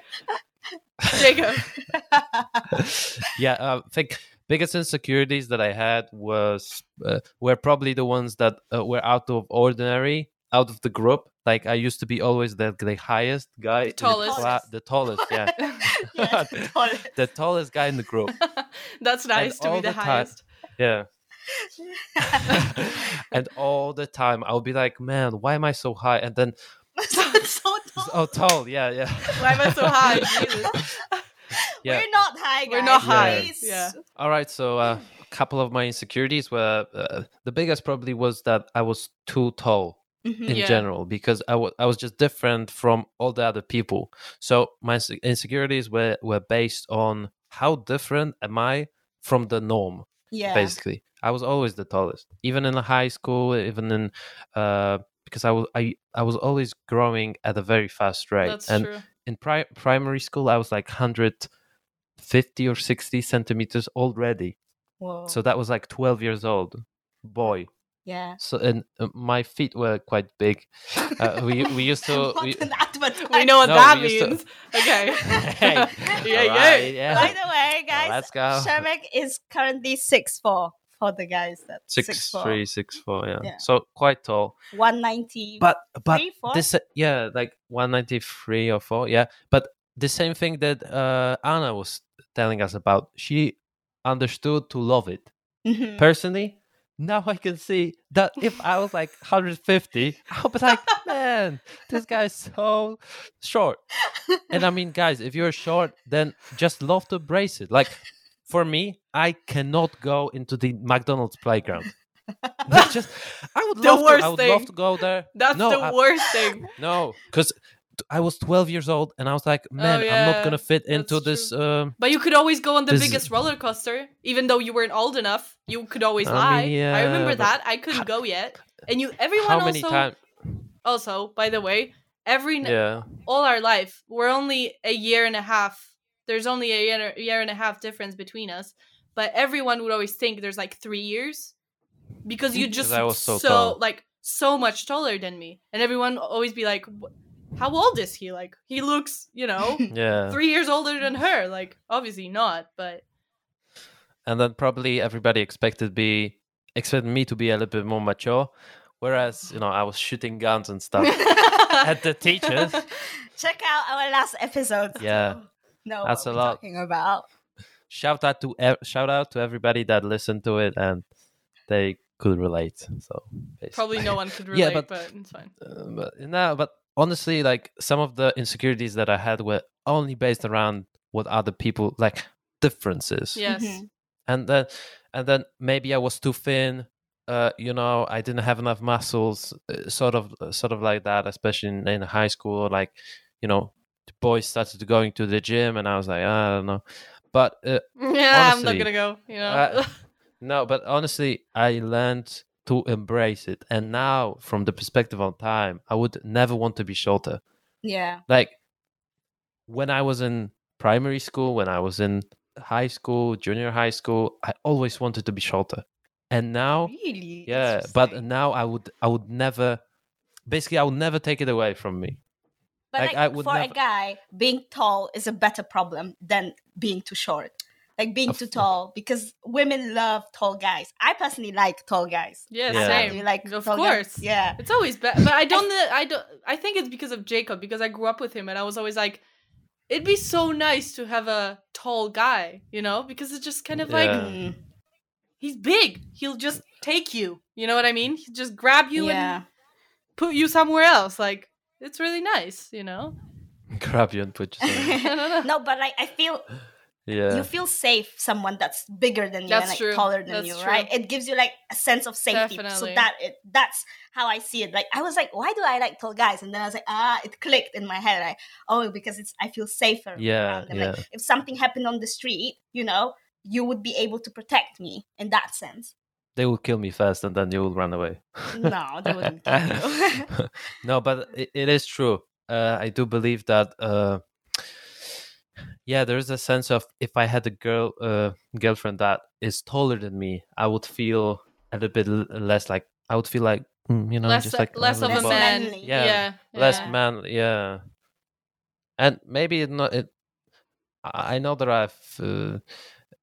Jacob. yeah uh, i think biggest insecurities that i had was uh, were probably the ones that uh, were out of ordinary out of the group like i used to be always the, the highest guy the tallest. cla- the tallest yeah Yeah, totally. the tallest guy in the group That's nice to be the, the time- highest. yeah and all the time I'll be like, man, why am I so high? And then so. Oh, tall, yeah, yeah, Why am I so high? Yeah. We're not high, guys. We're not high. Please. Yeah. All right, so uh, a couple of my insecurities were uh, the biggest probably was that I was too tall Mhm. in Yeah. general because I wa- I was just different from all the other people. So my insecurities were were based on how different am I from the norm. Yeah. Basically, I was always the tallest, even in high school, even in uh, because I was I I was always growing at a very fast rate. That's and true. in pri- primary school, I was like hundred fifty or sixty centimeters already. Whoa. So that was like twelve years old boy. yeah. So and uh, my feet were quite big. Uh, we we used to. what we, an. We know what No, that we used to- means. Okay. Hey, yeah, alright, yeah. yeah. By the way, guys, let's go. Shemek is currently six four for the guys that Six three, six four, yeah. Yeah. So quite tall. one ninety. But but Three, four? this uh, yeah, like one ninety three or four, yeah. But the same thing that uh, Anna was telling us about. She understood to love it. Mhm. Personally, now I can see that if I was like 150, I would be like, man, this guy's so short. And I mean, guys, if you're short, then just love to brace it. Like for me, I cannot go into the McDonald's playground. That's just I would The love worst to, I would thing. love to go there. That's no, the I- worst thing. No, because I was 12 years old and I was like, man, I'm Oh, not gonna fit into this. Um, But you could always go on the This- biggest roller coaster, even though you weren't old enough. You could always I lie. mean, I remember but that. I couldn't go yet. And you, everyone how also, times? also, by the way, every Yeah, all our life, we're only a year and a half. There's only a year, year and a half difference between us. But everyone would always think there's like three years because you just I was so so tall. like so much taller than me, and everyone always be like, "How old is he? Like he looks, you know, yeah. three years older than her. Like obviously not, but and then probably everybody expected be expected me to be a little bit more mature, whereas you know I was shooting guns and stuff at the teachers. Check out our last episode. Yeah. To know That's what a lot. Talking about. Shout out to ev- shout out to everybody that listened to it and they could relate. So basically. probably no one could relate. Yeah, but, but- it's fine. Uh, but no, but honestly, like some of the insecurities that I had were only based around what other people like differences. Yes. Mhm. and then and then maybe I was too thin. Uh, you know, I didn't have enough muscles, uh, sort of, sort of like that, especially in, in high school. Like, you know, the boys started going to the gym, and I was like, "Ah, I don't know, but uh, Yeah, I'm not gonna go. You know. uh, no, but honestly, I learned to embrace it, and now, from the perspective of time, I would never want to be shorter. Yeah. Like when I was in primary school, when I was in high school, junior high school, I always wanted to be shorter. And now, Really? yeah, but now I would I would never basically I would never take it away from me. But like, like, I would for a guy, being tall is a better problem than being too short. Like being Of- too tall, because women love tall guys. I personally like tall guys. yeah, Yeah. same. Like of tall guys? course. Yeah. It's always bad, but I don't. I don't. I think it's because of Jacob because I grew up with him and I was always like, it'd be so nice to have a tall guy, you know, because it's just kind of like Yeah. Mm, he's big. He'll just take you. You know what I mean? He'll just grab you yeah. and put you somewhere else. Like it's really nice, you know. Grab you and put you. somewhere. I don't no, but like I feel yeah, you feel safe someone that's bigger than you That's and like true. taller than That's you, true. right? It gives you like a sense of safety. So that it that's how I see it. Like I was like, why do I like tall guys? And then I was like, ah, it clicked in my head. Like, oh, because it's I feel safer. Yeah, around them. yeah. Like if something happened on the street, you know, you would be able to protect me in that sense. They will kill me first, and then you will run away. No, they wouldn't kill you. no, but it, it is true. Uh, I do believe that. Uh, yeah, there is a sense of if I had a girl uh, girlfriend that is taller than me, I would feel a little bit less like I would feel like mm, you know less just like less of a Less man. Yeah, yeah, less yeah. man. Yeah, and maybe it not. It, I know that I've there are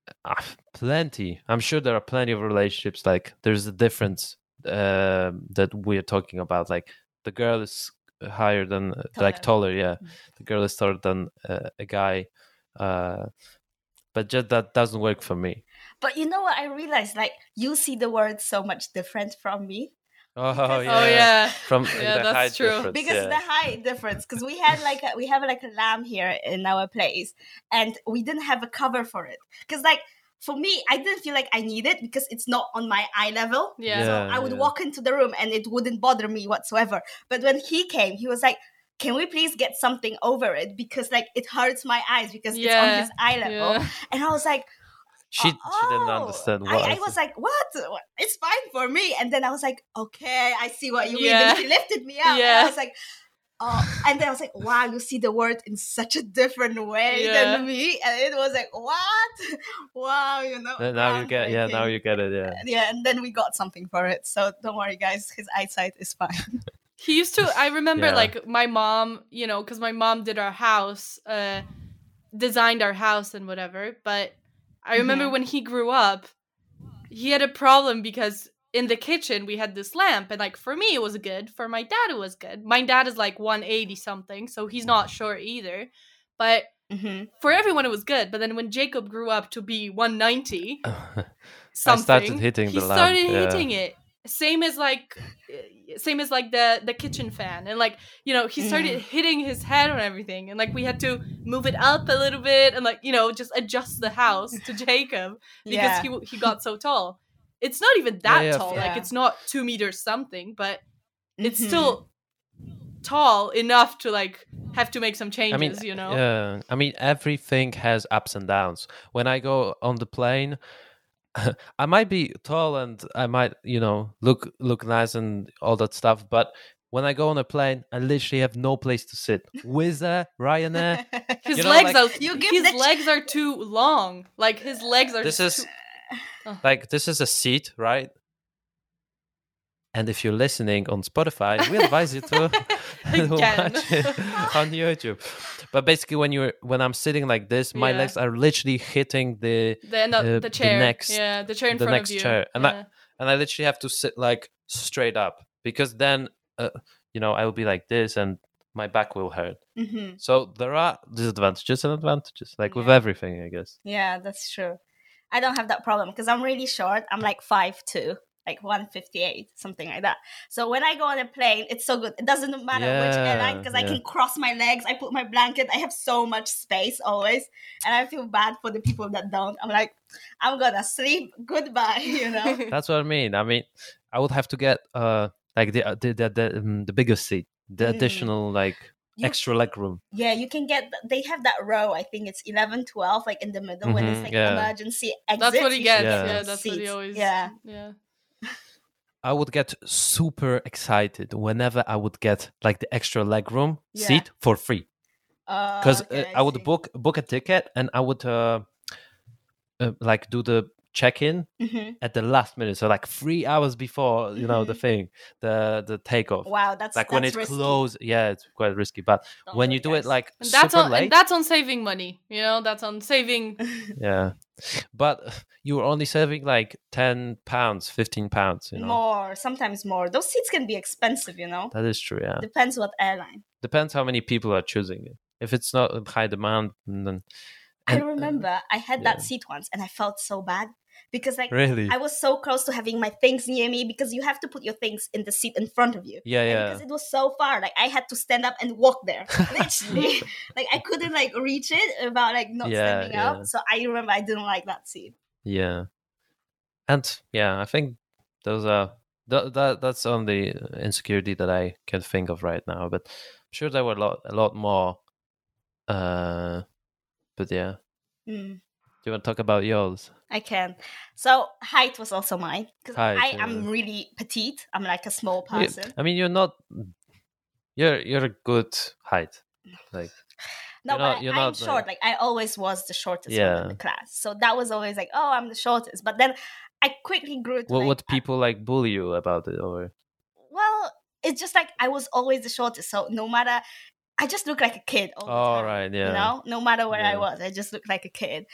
uh, uh, plenty. I'm sure there are plenty of relationships. Like there's a difference uh, that we're talking about. Like the girl is higher than like taller. Yeah, Mm. the girl is taller than uh, a guy. Uh, but just that doesn't work for me. But you know what? I realized like you see the world so much different from me Oh, oh yeah. Oh yeah. From Yeah, the that's height true. difference, because yeah. the height difference. Because we had like a, we have like a lamb here in our place, and we didn't have a cover for it. Because like for me, I didn't feel like I need it because it's not on my eye level. Yeah. So I would yeah. walk into the room and it wouldn't bother me whatsoever. But when he came, he was like, "Can we please get something over it because like it hurts my eyes because it's on his eye level." Yeah. And I was like, she she didn't "Oh." understand I, what I was like, "What? What? It's fine for me." And then I was like, "Okay, I see what you mean." And she lifted me up, and Yeah. I was like. Oh, and then I was like, wow, you see the world in such a different way Yeah. than me. And it was like, what? Wow, you know. Then now you get yeah now you get it yeah. Yeah, and then we got something for it. So don't worry, guys. His eyesight is fine. He used to. I remember Yeah. like my mom, you know, because my mom did our house, uh, designed our house and whatever. But I remember Mhm. when he grew up, he had a problem because in the kitchen we had this lamp, and like for me it was good, for my dad it was good. My dad is like one eighty something, so he's not short either. But Mm-hmm. for everyone it was good. But then when Jacob grew up to be one ninety I something, started hitting he the lamp. started yeah. it same as like uh, same as like the the kitchen fan and like you know he started hitting his head on everything and like we had to move it up a little bit and like you know just adjust the house to jacob because Yeah. he he got so tall it's not even that yeah, tall yeah. like it's not two meters something but it's Mhm. still tall enough to like have to make some changes I mean, you know yeah. I mean, everything has ups and downs. When I go on the plane, I might be tall and I might, you know, look look nice and all that stuff. But when I go on a plane, I literally have no place to sit. Wizz Air, Ryanair. his you know, legs like- are You give his the ch- legs are too long like his legs are This too- is like this is a seat, right? And if you're listening on Spotify, we advise you to Again. watch it on YouTube. But basically, when you're when I'm sitting like this, my Yeah. legs are literally hitting the the, no, uh, the the chair next- yeah the chair in the front next of you chair. And I- and I literally have to sit like straight up because then, uh, you know, I will be like this and my back will hurt. Mhm. So there are disadvantages and advantages, like with everything, I guess. Yeah, that's true. I don't have that problem because I'm really short. I'm like five two, like one fifty eight, something like that. So when I go on a plane, it's so good. It doesn't matter which airline Yeah, because I can cross my legs. I put my blanket. I have so much space always, and I feel bad for the people that don't. I'm like, I'm gonna sleep. Goodbye. You know. That's what I mean. I mean, I would have to get uh like the uh, the the the, um, the biggest seat, the Mm. additional like You- extra leg room. Yeah, you can get. They have that row. I think it's 11, 12, like in the middle when it's Mhm, like yeah. emergency exit. that's what he gets yeah, Yeah. get that's what he always Yeah. yeah I would get super excited whenever I would get like the extra leg room Yeah. seat for free Uh, because okay, I would book book a ticket and I would uh, uh like do the check in Mhm. at the last minute, so like three hours before you know the Mhm. thing, the the takeoff. Wow, that's Like when that's it risky. closes, yeah, it's quite risky. But Don't when you do it like and that's super on late, and that's on saving money you know that's on saving yeah. But you were only saving like ten pounds, fifteen pounds. You know, more, sometimes more. Those seats can be expensive, you know. that is true. Yeah, Depends what airline. depends how many people are choosing it. If it's not in high demand, then I and- uh, remember I had yeah. that seat once and I felt so bad because like really, I was so close to having my things near me because you have to put your things in the seat in front of you. yeah, And yeah. because it was so far, like I had to stand up and walk there. Literally. like I couldn't like reach it without like not Yeah, standing yeah. up. So I remember I didn't like that seat. Yeah, and yeah, I think those are that, that that's only insecurity that I can think of right now. But I'm sure there were a lot, a lot more. Uh, but yeah, Mm, you want to talk about yours? I can. So height was also mine because I yeah. am really petite. I'm like a small You- person. I mean, you're not. You're you're a good height. Like No, but not- I- not, short. Like I always was the shortest one in the class. So that was always like, oh, I'm the shortest. But then I quickly grew to what like, would uh, people like bully you about it or? well, it's just like I was always the shortest. So no matter, I just look like a kid. All, the time, right, yeah. You know, no matter where I was, I just looked like a kid.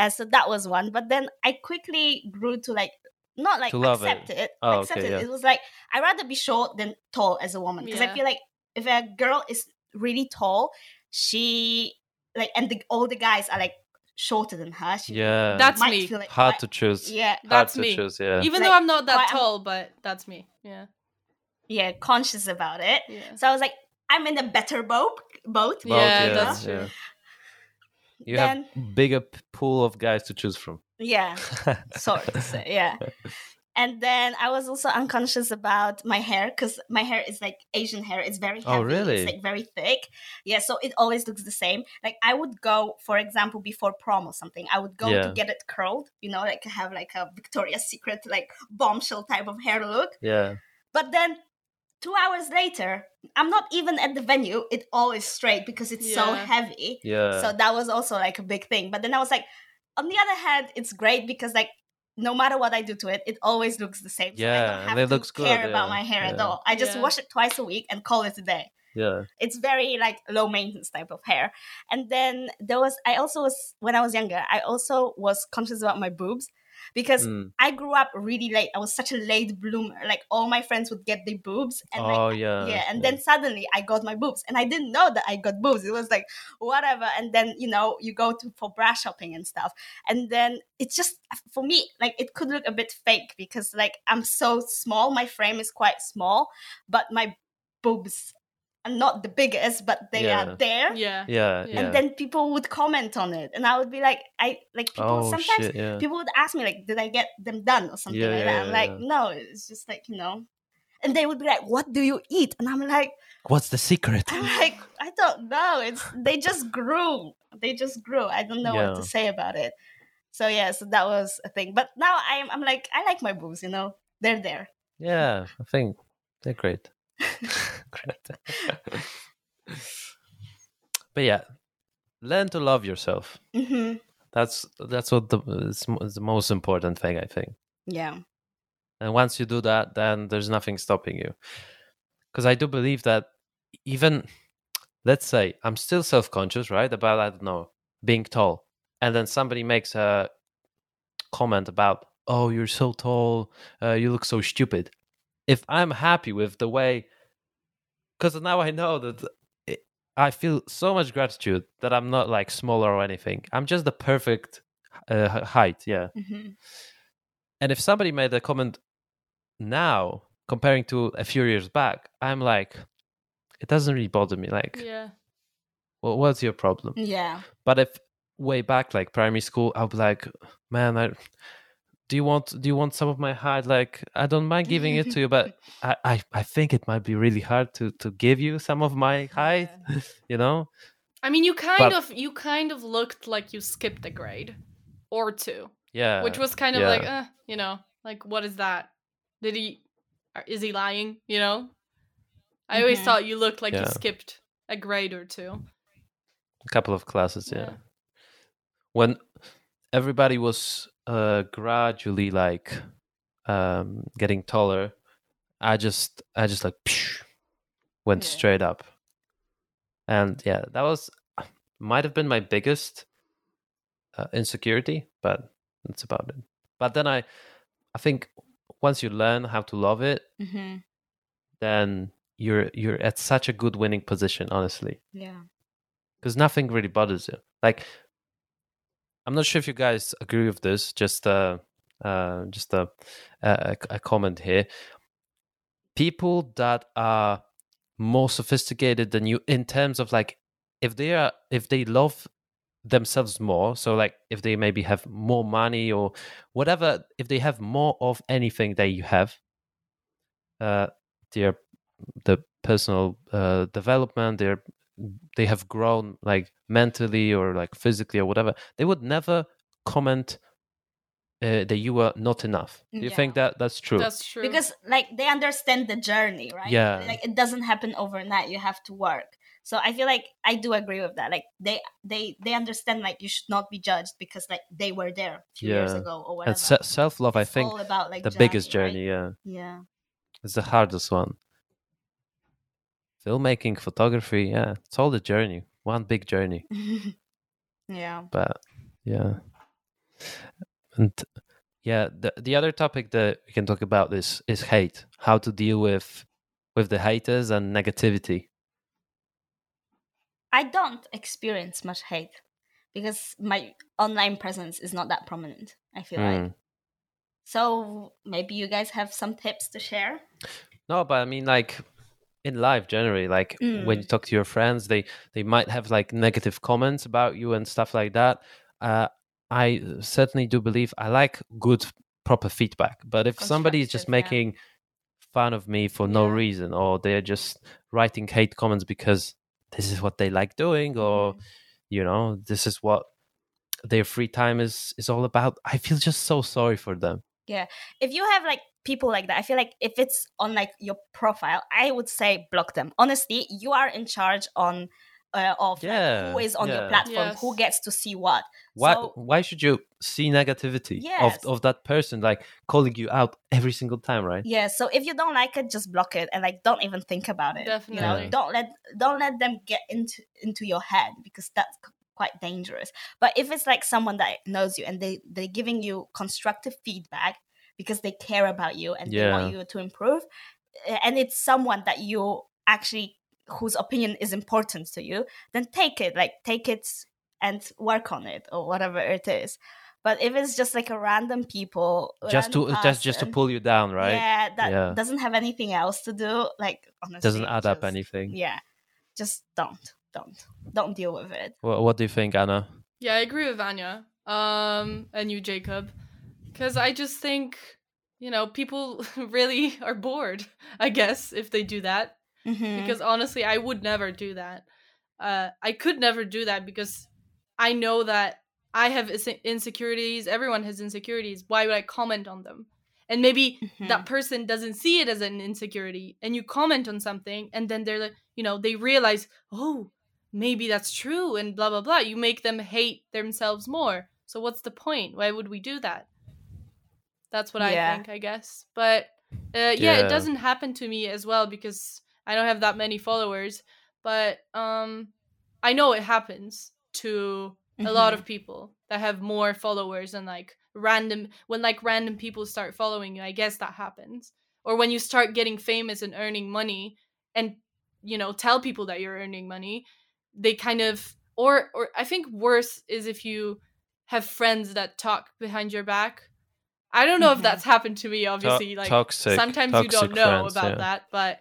And so that was one. But then I quickly grew to like not like To love it. accept it. Oh, accept okay, it. yeah. It was like I'd rather be short than tall as a woman because I feel like if a girl is really tall, she like and the, all the guys are like shorter than her, she yeah That's me. feel like hard quite- to choose yeah, hard That's to me. choose yeah Even Like, though I'm not that quite- tall, but that's me. Yeah. yeah, conscious about it. Yeah. So I was like, I'm in a better boat. Boat. Both, Yeah, that's true. You Then- have bigger pool of guys to choose from Yeah, sort of. say, Yeah. And then I was also unconscious about my hair because my hair is like Asian hair. It's very oh, heavy. Oh, really? It's like very thick. Yeah, so it always looks the same. Like I would go, for example, before prom or something, I would go Yeah. to get it curled. You know, like have like a Victoria's Secret like bombshell type of hair look. yeah But then two hours later, I'm not even at the venue. It all is straight because it's so heavy. yeah So that was also like a big thing. But then I was like, on the other hand, it's great because like no matter what I do to it, it always looks the same. So I Yeah, don't and have it to looks good, care about yeah, my hair at all. I just Yeah. wash it twice a week and call it a day. yeah It's very like low maintenance type of hair. And then there was I also was when I was younger, I also was conscious about my boobs because Mm. I grew up really late. I was such a late bloomer. Like all my friends would get their boobs and like oh yeah yeah and then suddenly i got my boobs and i didn't know that i got boobs it was like whatever and then you know you go to for bra shopping and stuff and then it's just for me like it could look a bit fake because like i'm so small my frame is quite small but my boobs are not the biggest but they Yeah. are there. Yeah. yeah And yeah. and then people would comment on it. And i would be like i like people oh sometimes shit yeah. people would ask me like did i get them done? or something Yeah, like yeah, that i'm yeah, like yeah. no it's just like you know. And they would be like what do you eat? And i'm like what's the secret? I'm like i don't know. It's they just grew. They just grew. I don't know what to say about it. So yeah so that was a thing. But now i'm i'm like i like my boobs you know? They're there. Yeah i think they're great great but yeah learn to love yourself. Hmm that's that's what the the most important thing i think. Yeah. And once you do that then there's nothing stopping you. Because i do believe that even let's say i'm still self-conscious right about i don't know being tall and then somebody makes a comment about oh you're so tall uh, you look so stupid if i'm happy with the way because now i know that it, i feel so much gratitude that i'm not like smaller or anything i'm just the perfect uh, height yeah hmm and if somebody made a comment now comparing to a few years back, I'm like, it doesn't really bother me. Like, Yeah. well, what's your problem? yeah But if way back, like primary school, I'll be like, man, I do you want do you want some of my height? Like, I don't mind giving it to you, but I, I I think it might be really hard to to give you some of my height. You know? I mean, you kind But- of you kind of looked like you skipped a grade or two, Yeah. which was kind of yeah. like, uh, you know, like what is that? Did he? Is he lying? You know. I always Mhm. thought you looked like you skipped a grade or two. a couple of classes. Yeah. Yeah. When everybody was uh gradually like um getting taller, I just I just like psh, went Yeah. straight up. And yeah, that was might have been my biggest uh, insecurity, but that's about it. But then I I think once you learn how to love it, hmm then you're you're at such a good winning position, honestly. yeah because nothing really bothers you. Like, I'm not sure if you guys agree with this. Just uh, uh, just a, a a comment here. People that are more sophisticated than you in terms of like, if they are if they love themselves more, so like if they maybe have more money or whatever, if they have more of anything that you have, uh, their the personal uh, development, their they have grown like mentally or like physically or whatever, they would never comment uh, that you were not enough. Do you think that that's true? That's true. because like they understand the journey right Yeah. like it doesn't happen overnight you have to work so i feel like i do agree with that like they they they understand like you should not be judged because like they were there a few years ago or whatever and se- self love, I think, all about like the biggest right? journey. Yeah, yeah it's the hardest one. Filmmaking, photography, yeah, it's all the journey, one big journey. yeah But yeah, and yeah, the the other topic that we can talk about is is hate. How to deal with with the haters and negativity. i don't experience much hate because my online presence is not that prominent. I feel like. Mm. So maybe you guys have some tips to share. No, but I mean, like in life generally, like when you talk to your friends, they they might have like negative comments about you and stuff like that. Uh, I certainly do believe I like good, proper feedback. But if somebody is just Constructive, yeah. making fun of me for no Yeah. reason, or they're just writing hate comments because this is what they like doing, or Mhm. you know, this is what their free time is is all about, I feel just so sorry for them. Yeah. If you have like people like that, I feel like if it's on like your profile, I would say block them. Honestly, you are in charge on uh, of like, Yeah, who is on your yeah. platform, who gets to see what. Why So- why should you see negativity Yes. of of that person like calling you out every single time, right? Yeah, so if you don't like it, just block it and like don't even think about it. You Definitely. know, Yeah. don't let don't let them get into into your head because that's quite dangerous. But if it's like someone that knows you and they they're giving you constructive feedback because they care about you and they want you to improve, and it's someone that you actually whose opinion is important to you, then take it. Like take it and work on it or whatever it is. But if it's just like a random people, Just to random just just to pull you down, right? yeah, that Yeah. doesn't have anything else to do. Like honestly, Doesn't add up anything. Yeah, just don't, don't, don't deal with it. What, what do you think, Anna? Yeah, I agree with Anya. Um, and you, Jacob, because I just think you know people really are bored. I guess if they do that, Mhm. because honestly, I would never do that. Uh, I could never do that because I know that I have insecurities. Everyone has insecurities. Why would I comment on them? And maybe Mhm. that person doesn't see it as an insecurity, and you comment on something, and then they're like, you know, they realize, oh, maybe that's true, and blah blah blah. You make them hate themselves more. So what's the point? Why would we do that? That's what Yeah. I think, I guess. But uh, yeah, Yeah. it doesn't happen to me as well because I don't have that many followers. But um, I know it happens to a lot Mhm. of people that have more followers and like random when like random people start following you. I guess that happens. Or when you start getting famous and earning money and you know tell people that you're earning money, they kind of or or I think worse is if you have friends that talk behind your back. I don't know if Mhm. that's happened to me. To- Obviously, like toxic. sometimes you don't know friends, about yeah. that, but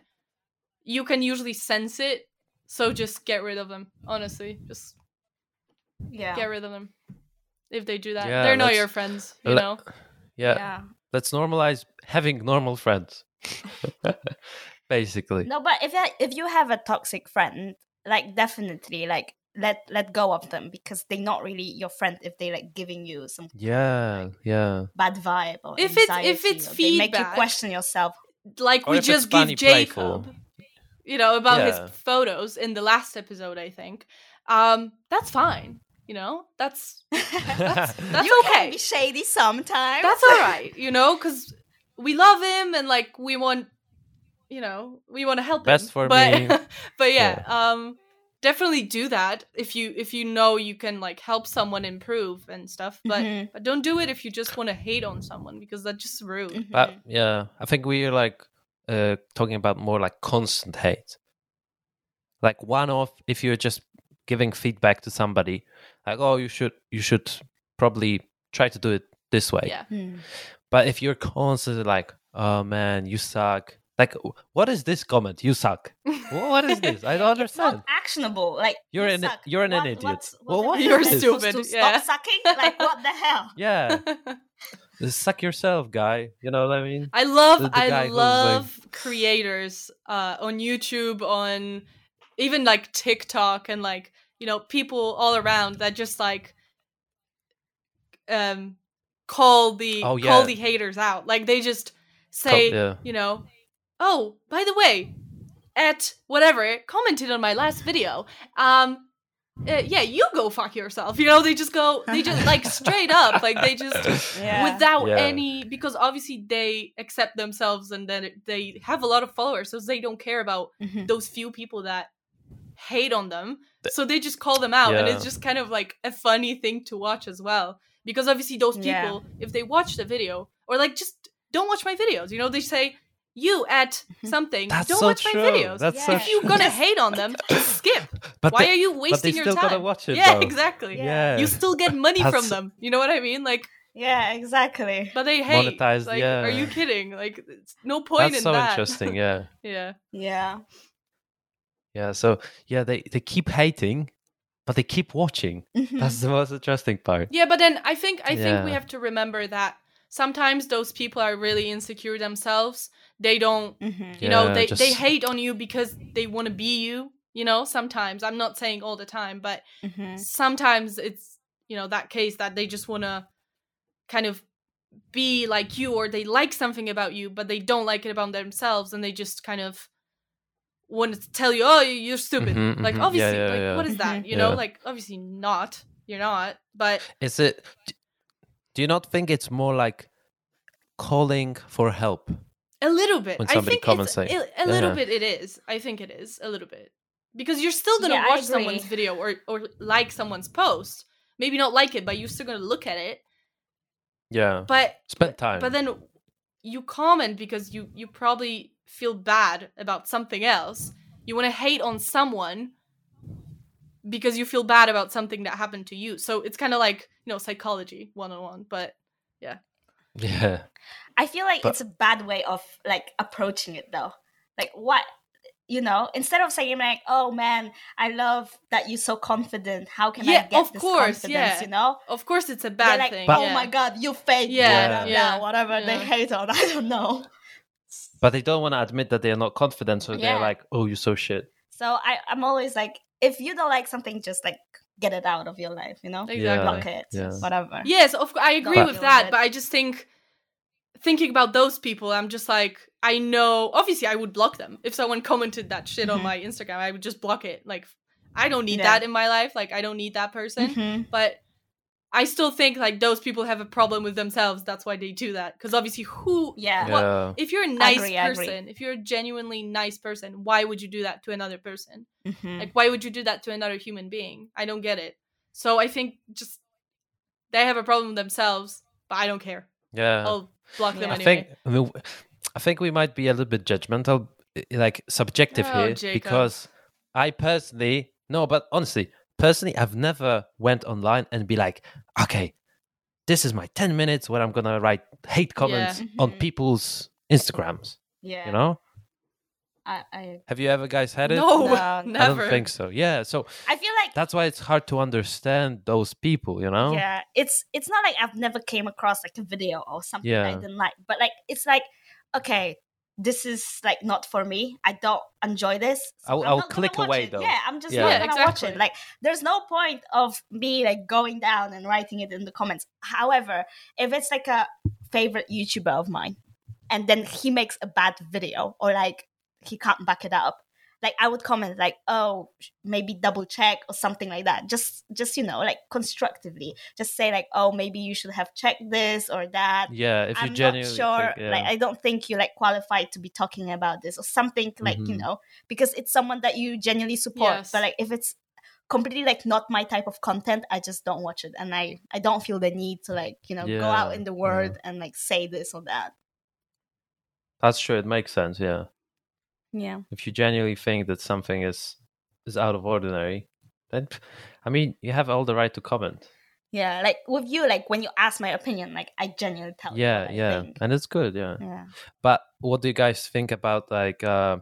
you can usually sense it. So just get rid of them. Honestly, just yeah, get rid of them. If they do that, Yeah, they're not your friends. You le- know. Yeah, yeah. let's normalize having normal friends. Basically. No, but if that, if you have a toxic friend, like definitely, like let let go of them because they're not really your friend if they like giving you some Yeah, yeah. bad vibe or If it's- if anxiety, it's or they make you question yourself. Like Or we just funny, give Jacob, playful. you know, about Yeah. his photos in the last episode. I think. Um, that's fine. You know, that's that's, that's you okay. can be shady sometimes. that's all right. You know, because we love him and like we want, you know, we want to help Best him. for but, me. but yeah, um, definitely do that if you if you know you can like help someone improve and stuff. But Mhm. but don't do it if you just want to hate on someone because that's just rude. Mhm. But yeah, I think we're like uh, talking about more like constant hate. Like one off, if you're just giving feedback to somebody, like oh you should you should probably try to do it this way. Yeah. Mhm. But if you're constantly like oh man you suck, like what is this comment? You suck. What is this? I don't It's not understand. actionable. Like You're you an- suck. you're an What- idiot. what's- Well, what You're difference? stupid, to yeah. Stop sucking. Like what the hell? Yeah, suck yourself, guy. You know what I mean? I love The- the I who's, like- love creators uh on YouTube on even like TikTok and like you know people all around that just like um call the Oh, call the haters out. Like they just Co- say, yeah. you know, "Oh, by the way, at whatever commented on my last video. Um uh, yeah, you go fuck yourself. You know, they just go they just like straight up like they just Yeah. without Yeah. any because obviously they accept themselves and then they have a lot of followers so they don't care about Mhm. those few people that hate on them so they just call them out and it's just kind of like a funny thing to watch as well because obviously those Yeah. people if they watch the video or like just don't watch my videos you know they say you at Mhm. something, That's don't so watch true. my videos. That's so if you're true. gonna hate on them, skip. But Why they, are you but wasting they your still time? gotta watch it. yeah, though. exactly. Yeah. Yeah. You still get money from them. You know what I mean? Like, Yeah, exactly. but they hate. Monetized, like, yeah. are you kidding? Like, it's no point That's in so that. interesting. Yeah. yeah. Yeah. Yeah. So yeah, they they keep hating, but they keep watching. Mhm. That's the most interesting part. Yeah, but then I think I think we have to remember that sometimes those people are really insecure themselves. They don't Mhm. you know Yeah, they they hate on you because they want to be you you know sometimes i'm not saying all the time but Mhm. sometimes it's you know that case that they just want to kind of be like you or they like something about you but they don't like it about themselves and they just kind of want to tell you oh you're stupid Mhm, like mhm. Yeah, obviously yeah, like yeah. what is that Mhm. you know Yeah. like obviously not you're not but Is it? Do you not think it's more like calling for help? A little bit. When I somebody think comments it's, a, a little Yeah. bit. It is. I think it is a little bit because you're still gonna Yeah, watch someone's video or or like someone's post. Maybe not like it, but you're still gonna look at it. Yeah. But Spend time. but then you comment because you you probably feel bad about something else. You want to hate on someone because you feel bad about something that happened to you. So it's kind of like you know psychology one on one. But yeah. yeah. I feel like But- it's a bad way of like approaching it though. Like what you know, instead of saying like, "Oh man, I love that you're so confident. How can Yeah, I get of this course, confidence?" yeah. You know, of course it's a bad like, thing. But- "Oh yeah. my god, you fake." Yeah, blah, blah, yeah, blah, whatever they hate on. I don't know. But they don't want to admit that they are not confident, so Yeah. they're like, "Oh, you're so shit." So I, I'm always like, if you don't like something, just like get it out of your life. You know, Exactly. Yeah. block it, yeah. whatever. Yes, of course, I agree Don't with that, bad. but I just think thinking about those people, I'm just like, I know. Obviously, I would block them if someone commented that shit on Mhm. my Instagram. I would just block it. Like, I don't need Yeah. that in my life. Like, I don't need that person. Mhm. But I still think like those people have a problem with themselves. That's why they do that. Because obviously, who? Yeah. What- Yeah. If you're a nice agree, I agree. person, if you're a genuinely nice person, why would you do that to another person? Mhm. Like, why would you do that to another human being? I don't get it. So I think just they have a problem with themselves, but I don't care. Yeah. I'll block them Yeah. I think I, mean, I think we might be a little bit judgmental, like subjective Oh, here, Jacob. because I personally no, but honestly, personally, I've never went online and be like, okay, this is my ten minutes where I'm gonna write hate comments on Mhm. people's Instagrams. Yeah. You know, I, I, have you ever guys had it? no, No, I never. don't think so. Yeah, so I feel like that's why it's hard to understand those people. You know? yeah it's it's not like i've never came across like a video or something that i didn't like but like it's like okay this is like not for me i don't enjoy this so I'll- I'm I'll click away, it. though. yeah i'm just Yeah. not Yeah, gonna watch it like there's no point of me like going down and writing it in the comments however if it's like a favorite youtuber of mine and then he makes a bad video or like he can't back it up like i would comment like oh maybe double check or something like that just just you know like constructively just say like oh maybe you should have checked this or that Yeah, if you i'm not sure think, yeah. like i don't think you're like qualified to be talking about this or something like you Mhm. know because it's someone that you genuinely support Yes. but like if it's completely like not my type of content i just don't watch it and i i don't feel the need to like you know go out in the yeah. world and like say this or that that's true. It makes sense. Yeah. Yeah. If you genuinely think that something is is out of ordinary then i mean you have all the right to comment. Yeah like with you like when you ask my opinion like i genuinely tell you yeah what yeah and it's good yeah. Yeah. But what do you guys think about like uh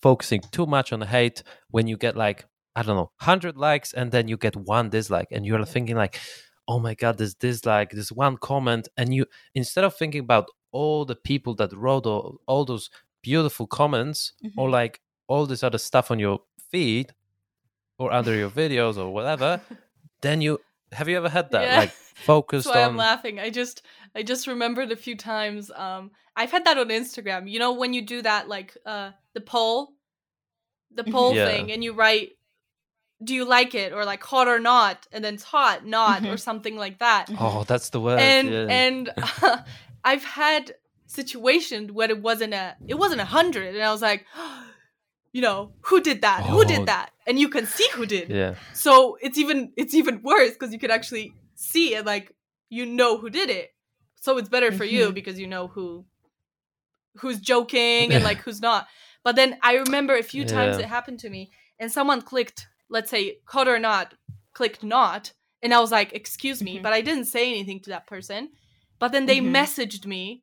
focusing too much on hate when you get like i don't know 100 likes and then you get one dislike and you're thinking like oh my god this dislike this one comment and you instead of thinking about all the people that wrote all, all those beautiful comments or Mhm. like all this other stuff on your feed or under your videos or whatever then you have you ever had that Yeah. like focused That's why I'm laughing. I just I just remembered a few times. Um, I've had that on Instagram. You know when you do that like uh the poll, the Mhm. poll Yeah. thing, and you write, "Do you like it?" or like "hot or not," and then it's hot, not, or Mhm. something like that. oh that's the word and yeah. and I've had situations where it wasn't a it wasn't a hundred, and I was like, you know, who did that? Who Oh. did that? And you can see who did. yeah So it's even it's even worse because you can actually see it, like you know who did it. So it's better for you Mhm. because you know who who's joking and like who's not. But then I remember a few times Yeah. it happened to me, and someone clicked, let's say, caught or not, clicked not, and I was like, "Excuse me," Mhm. but I didn't say anything to that person. But then they Mhm. messaged me,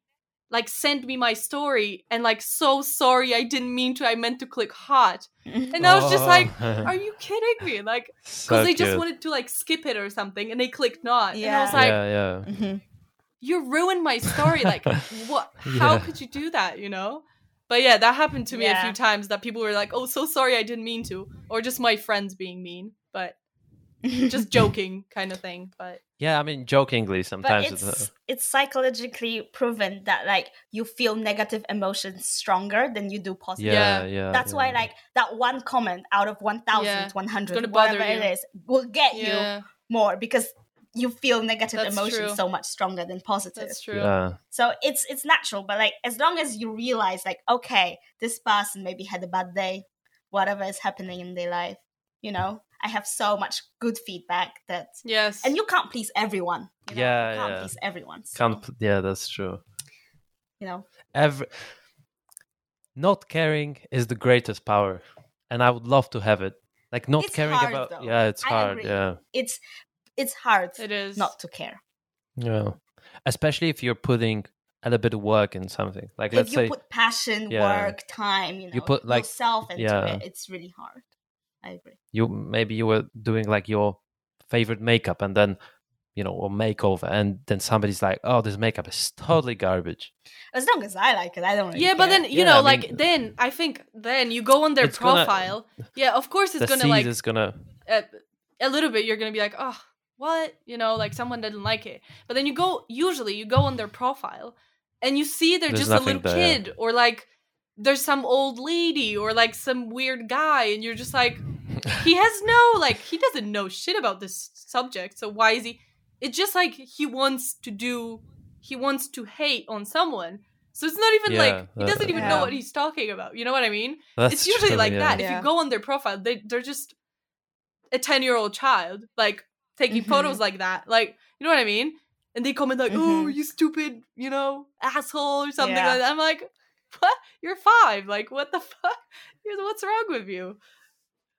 like sent me my story, and like, "So sorry, I didn't mean to. I meant to click hot." And I was just like, "Are you kidding me?" Like, Oh. so because they just wanted to like skip it or something, and they clicked not. And I was like, yeah, yeah. Mhm. you ruined my story like what how Yeah. could you do that you know but yeah that happened to me a few times that people were like oh so sorry i didn't mean to or just my friends being mean but just joking kind of thing but Yeah, I mean, jokingly but sometimes. it's uh, it's psychologically proven that like you feel negative emotions stronger than you do positive yeah, Yeah. yeah. that's why like that one comment out of 1100 Yeah. 100 whatever you. it is will get you more because you feel negative That's emotions true. so much stronger than positive that's true Yeah, so it's it's natural but like as long as you realize like okay this person maybe had a bad day whatever is happening in their life you know i have so much good feedback that yes and you can't please everyone you know? Yeah, you can't yeah. please everyone so, can't. pl- Yeah, that's true. you know Every not caring is the greatest power, and I would love to have it. Like not It's caring hard, about. though. Yeah, it's I hard. agree. Yeah, it's it's hard it is not to care yeah. Especially if you're putting a little bit of work in something. Like if let's you say, put passion Yeah. work time you know You put, like- yourself into yeah. it it's really hard i agree you maybe you were doing like your favorite makeup, and then you know, or makeover, and then somebody's like, "Oh, this makeup is totally garbage." as long as i like it i don't really yeah but then you Yeah, know I like mean- then mm. i think then you go on their It's gonna- profile yeah of course it's the gonna like is gonna. a, a little bit you're gonna be like oh what you know like someone didn't like it but then you go usually you go on their profile and you see they're just a little there, yeah. kid or like there's some old lady or like some weird guy and you're just like he has no like he doesn't know shit about this subject so why is he it's just like he wants to do he wants to hate on someone so it's not even Yeah, like he doesn't even Yeah. know what he's talking about you know what i mean That's it's usually true, like yeah. that. If you go on their profile, they they're just a ten year old child, like taking Mhm. photos like that. Like you know what I mean? And they comment like, "Oh, Mhm. you stupid, you know, asshole" or something Yeah. like that. I'm like, "What? You're five. Like, what the fuck? What's wrong with you?"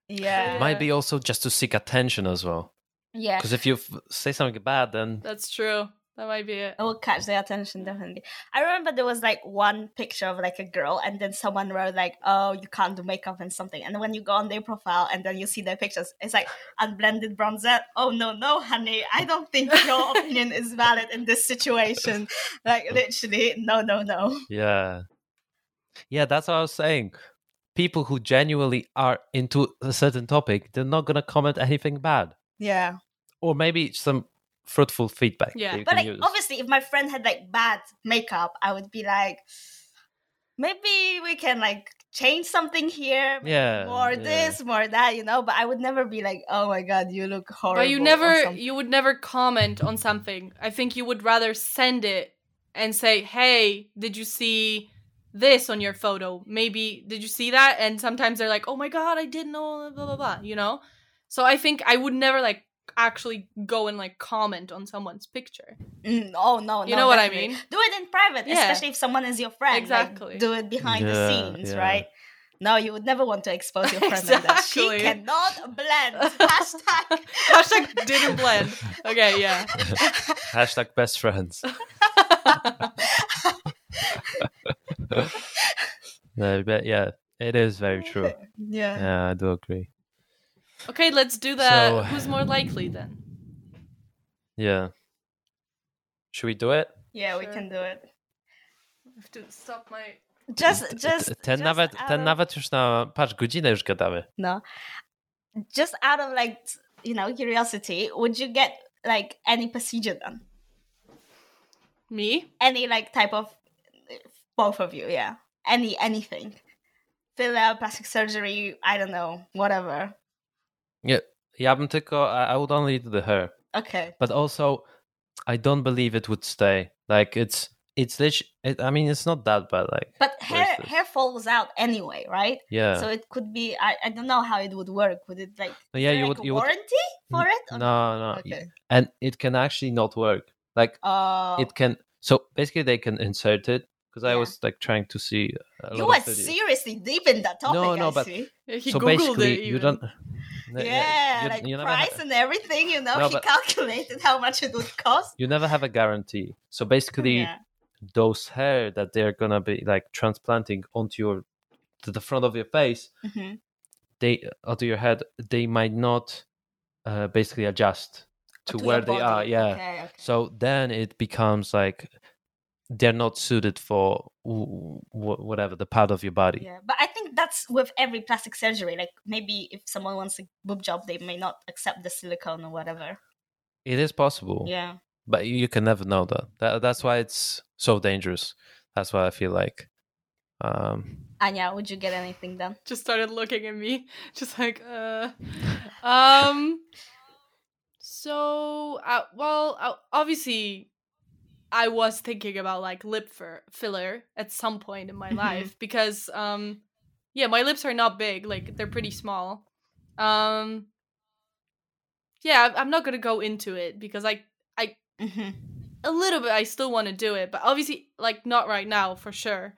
Yeah. Might be also just to seek attention as well. yeah. Because if you f- say something bad, then That's true. That might be it. it will catch their attention definitely. I remember there was like one picture of like a girl and then someone wrote like oh you can't do makeup and something. And when you go on their profile and then you see their pictures it's like unblended bronzer. Oh no no honey. I don't think your opinion is valid in this situation. Like literally no no no. Yeah, yeah, that's what I was saying. People who genuinely are into a certain topic, they're not gonna comment anything bad, yeah or maybe some fruitful feedback. Yeah. but like obviously if my friend had like bad makeup i would be like maybe we can like change something here Yeah, more yeah. this more that you know but i would never be like oh my god you look horrible But you never, you would never comment on something. I think you would rather send it and say, "Hey, did you see this on your photo? Maybe did you see that?" And sometimes they're like, "Oh my god, I didn't know." Blah blah blah. You know. So I think I would never like actually go and like comment on someone's picture. Mm, oh no You no, know what I mean? do it in private Yeah. especially if someone is your friend like, Exactly. do it behind the scenes yeah. right no you would never want to expose your friend like that she cannot blend hashtag Hashtag didn't blend. Okay, yeah. Hashtag best friends. No, but yeah, it is very true. yeah Yeah, I do agree. Okay, let's do that. So- who's more likely then. Yeah. Should we do it? yeah we can do it I have to stop my just just ten just nawet, out ten of- nawet już na, patrz, godzinę już gadamy. No. Just out of like, you know, curiosity, would you get like any procedure done? me. Any like type of both of you, yeah. Any anything. fill out plastic surgery, I don't know, whatever. Ja bym tylko, I, I would only do the hair. Okay. But also, I don't believe it would stay. Like, it's, it's literally, it, I mean, it's not that bad. Like, But hair hair falls out anyway, right? yeah. So it could be I, I don't know how it would work. Would it like But yeah, there, you like, would, you would, warranty for it? or- no, no. Okay. And it can actually not work. Like, Oh. it can, so basically they can insert it because I Yeah. was like trying to see. You were seriously deep in that topic. No, no, I but- see. He so googled basically, you don't. Yeah, you, like you price and everything. You know, No, he calculated how much it would cost. you never have a guarantee. So basically, Yeah. those hair that they're gonna be like transplanting onto your to the front of your face, hmm they onto your head, they might not uh, basically adjust to, To where they are. Yeah. Okay, okay. So then it becomes like they're not suited for w- w- whatever the part of your body. Yeah, but I think that's with every plastic surgery. Like maybe if someone wants a boob job, they may not accept the silicone or whatever. It is possible, Yeah. but you you can never know that. that. That's why it's so dangerous. That's why I feel like. Um, Anya, would you get anything done? just started looking at me, just like, uh, um. So, uh, well, uh, obviously, I was thinking about like lip filler at some point in my Mhm. life because, um, yeah, my lips are not big; like they're pretty small. Um, yeah, I'm not gonna go into it because I, I hmm a little bit i still want to do it but obviously like not right now for sure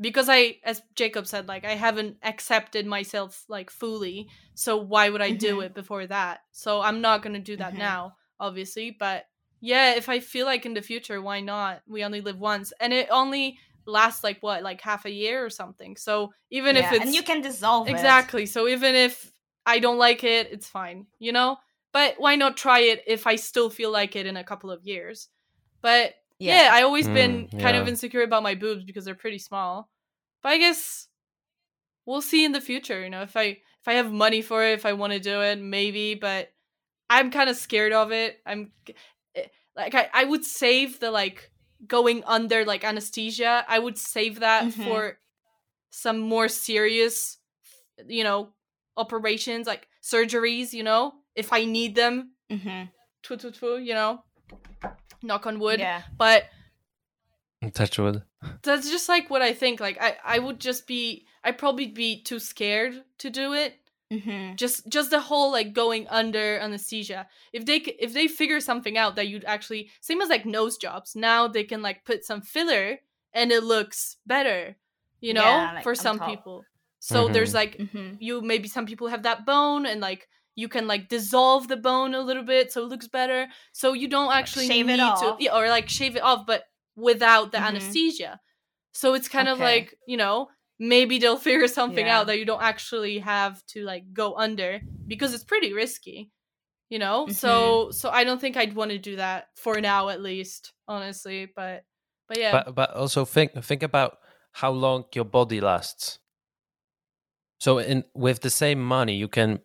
because i as jacob said like i haven't accepted myself like fully so why would i do Mhm. it before that so i'm not going to do that now obviously but yeah if i feel like in the future why not we only live once and it only lasts like what like half a year or something so even if it's and you can dissolve it. exactly so even if i don't like it it's fine you know but why not try it if i still feel like it in a couple of years but yeah, I always been Mm, kind of insecure about my boobs because they're pretty small. But I guess we'll see in the future, you know, if I if I have money for it, if I want to do it, maybe, but I'm kind of scared of it. I'm like I, I would save the like going under like anesthesia. I would save that Mhm. for some more serious you know, operations like surgeries, you know, if I need them, hmm tfu, tfu, tfu, you know. Knock on wood. Yeah. But touch wood. that's just like what I think. Like I, I would just be I'd probably be too scared to do it. Hmm Just just the whole like going under anesthesia. If they if they figure something out that you'd actually same as like nose jobs. Now they can like put some filler and it looks better. You know, Yeah, like for some top. people. So there's Mhm. like hmm you maybe some people have that bone and like you can like dissolve the bone a little bit so it looks better so you don't actually shave it need to yeah, or like shave it off but without the Mhm. anesthesia so it's kind of like you know maybe they'll figure something Yeah. out that you don't actually have to like go under because it's pretty risky you know Mm-hmm. so so i don't think i'd want to do that for now at least honestly but but yeah But but also think think about how long your body lasts. So in with the same money, you can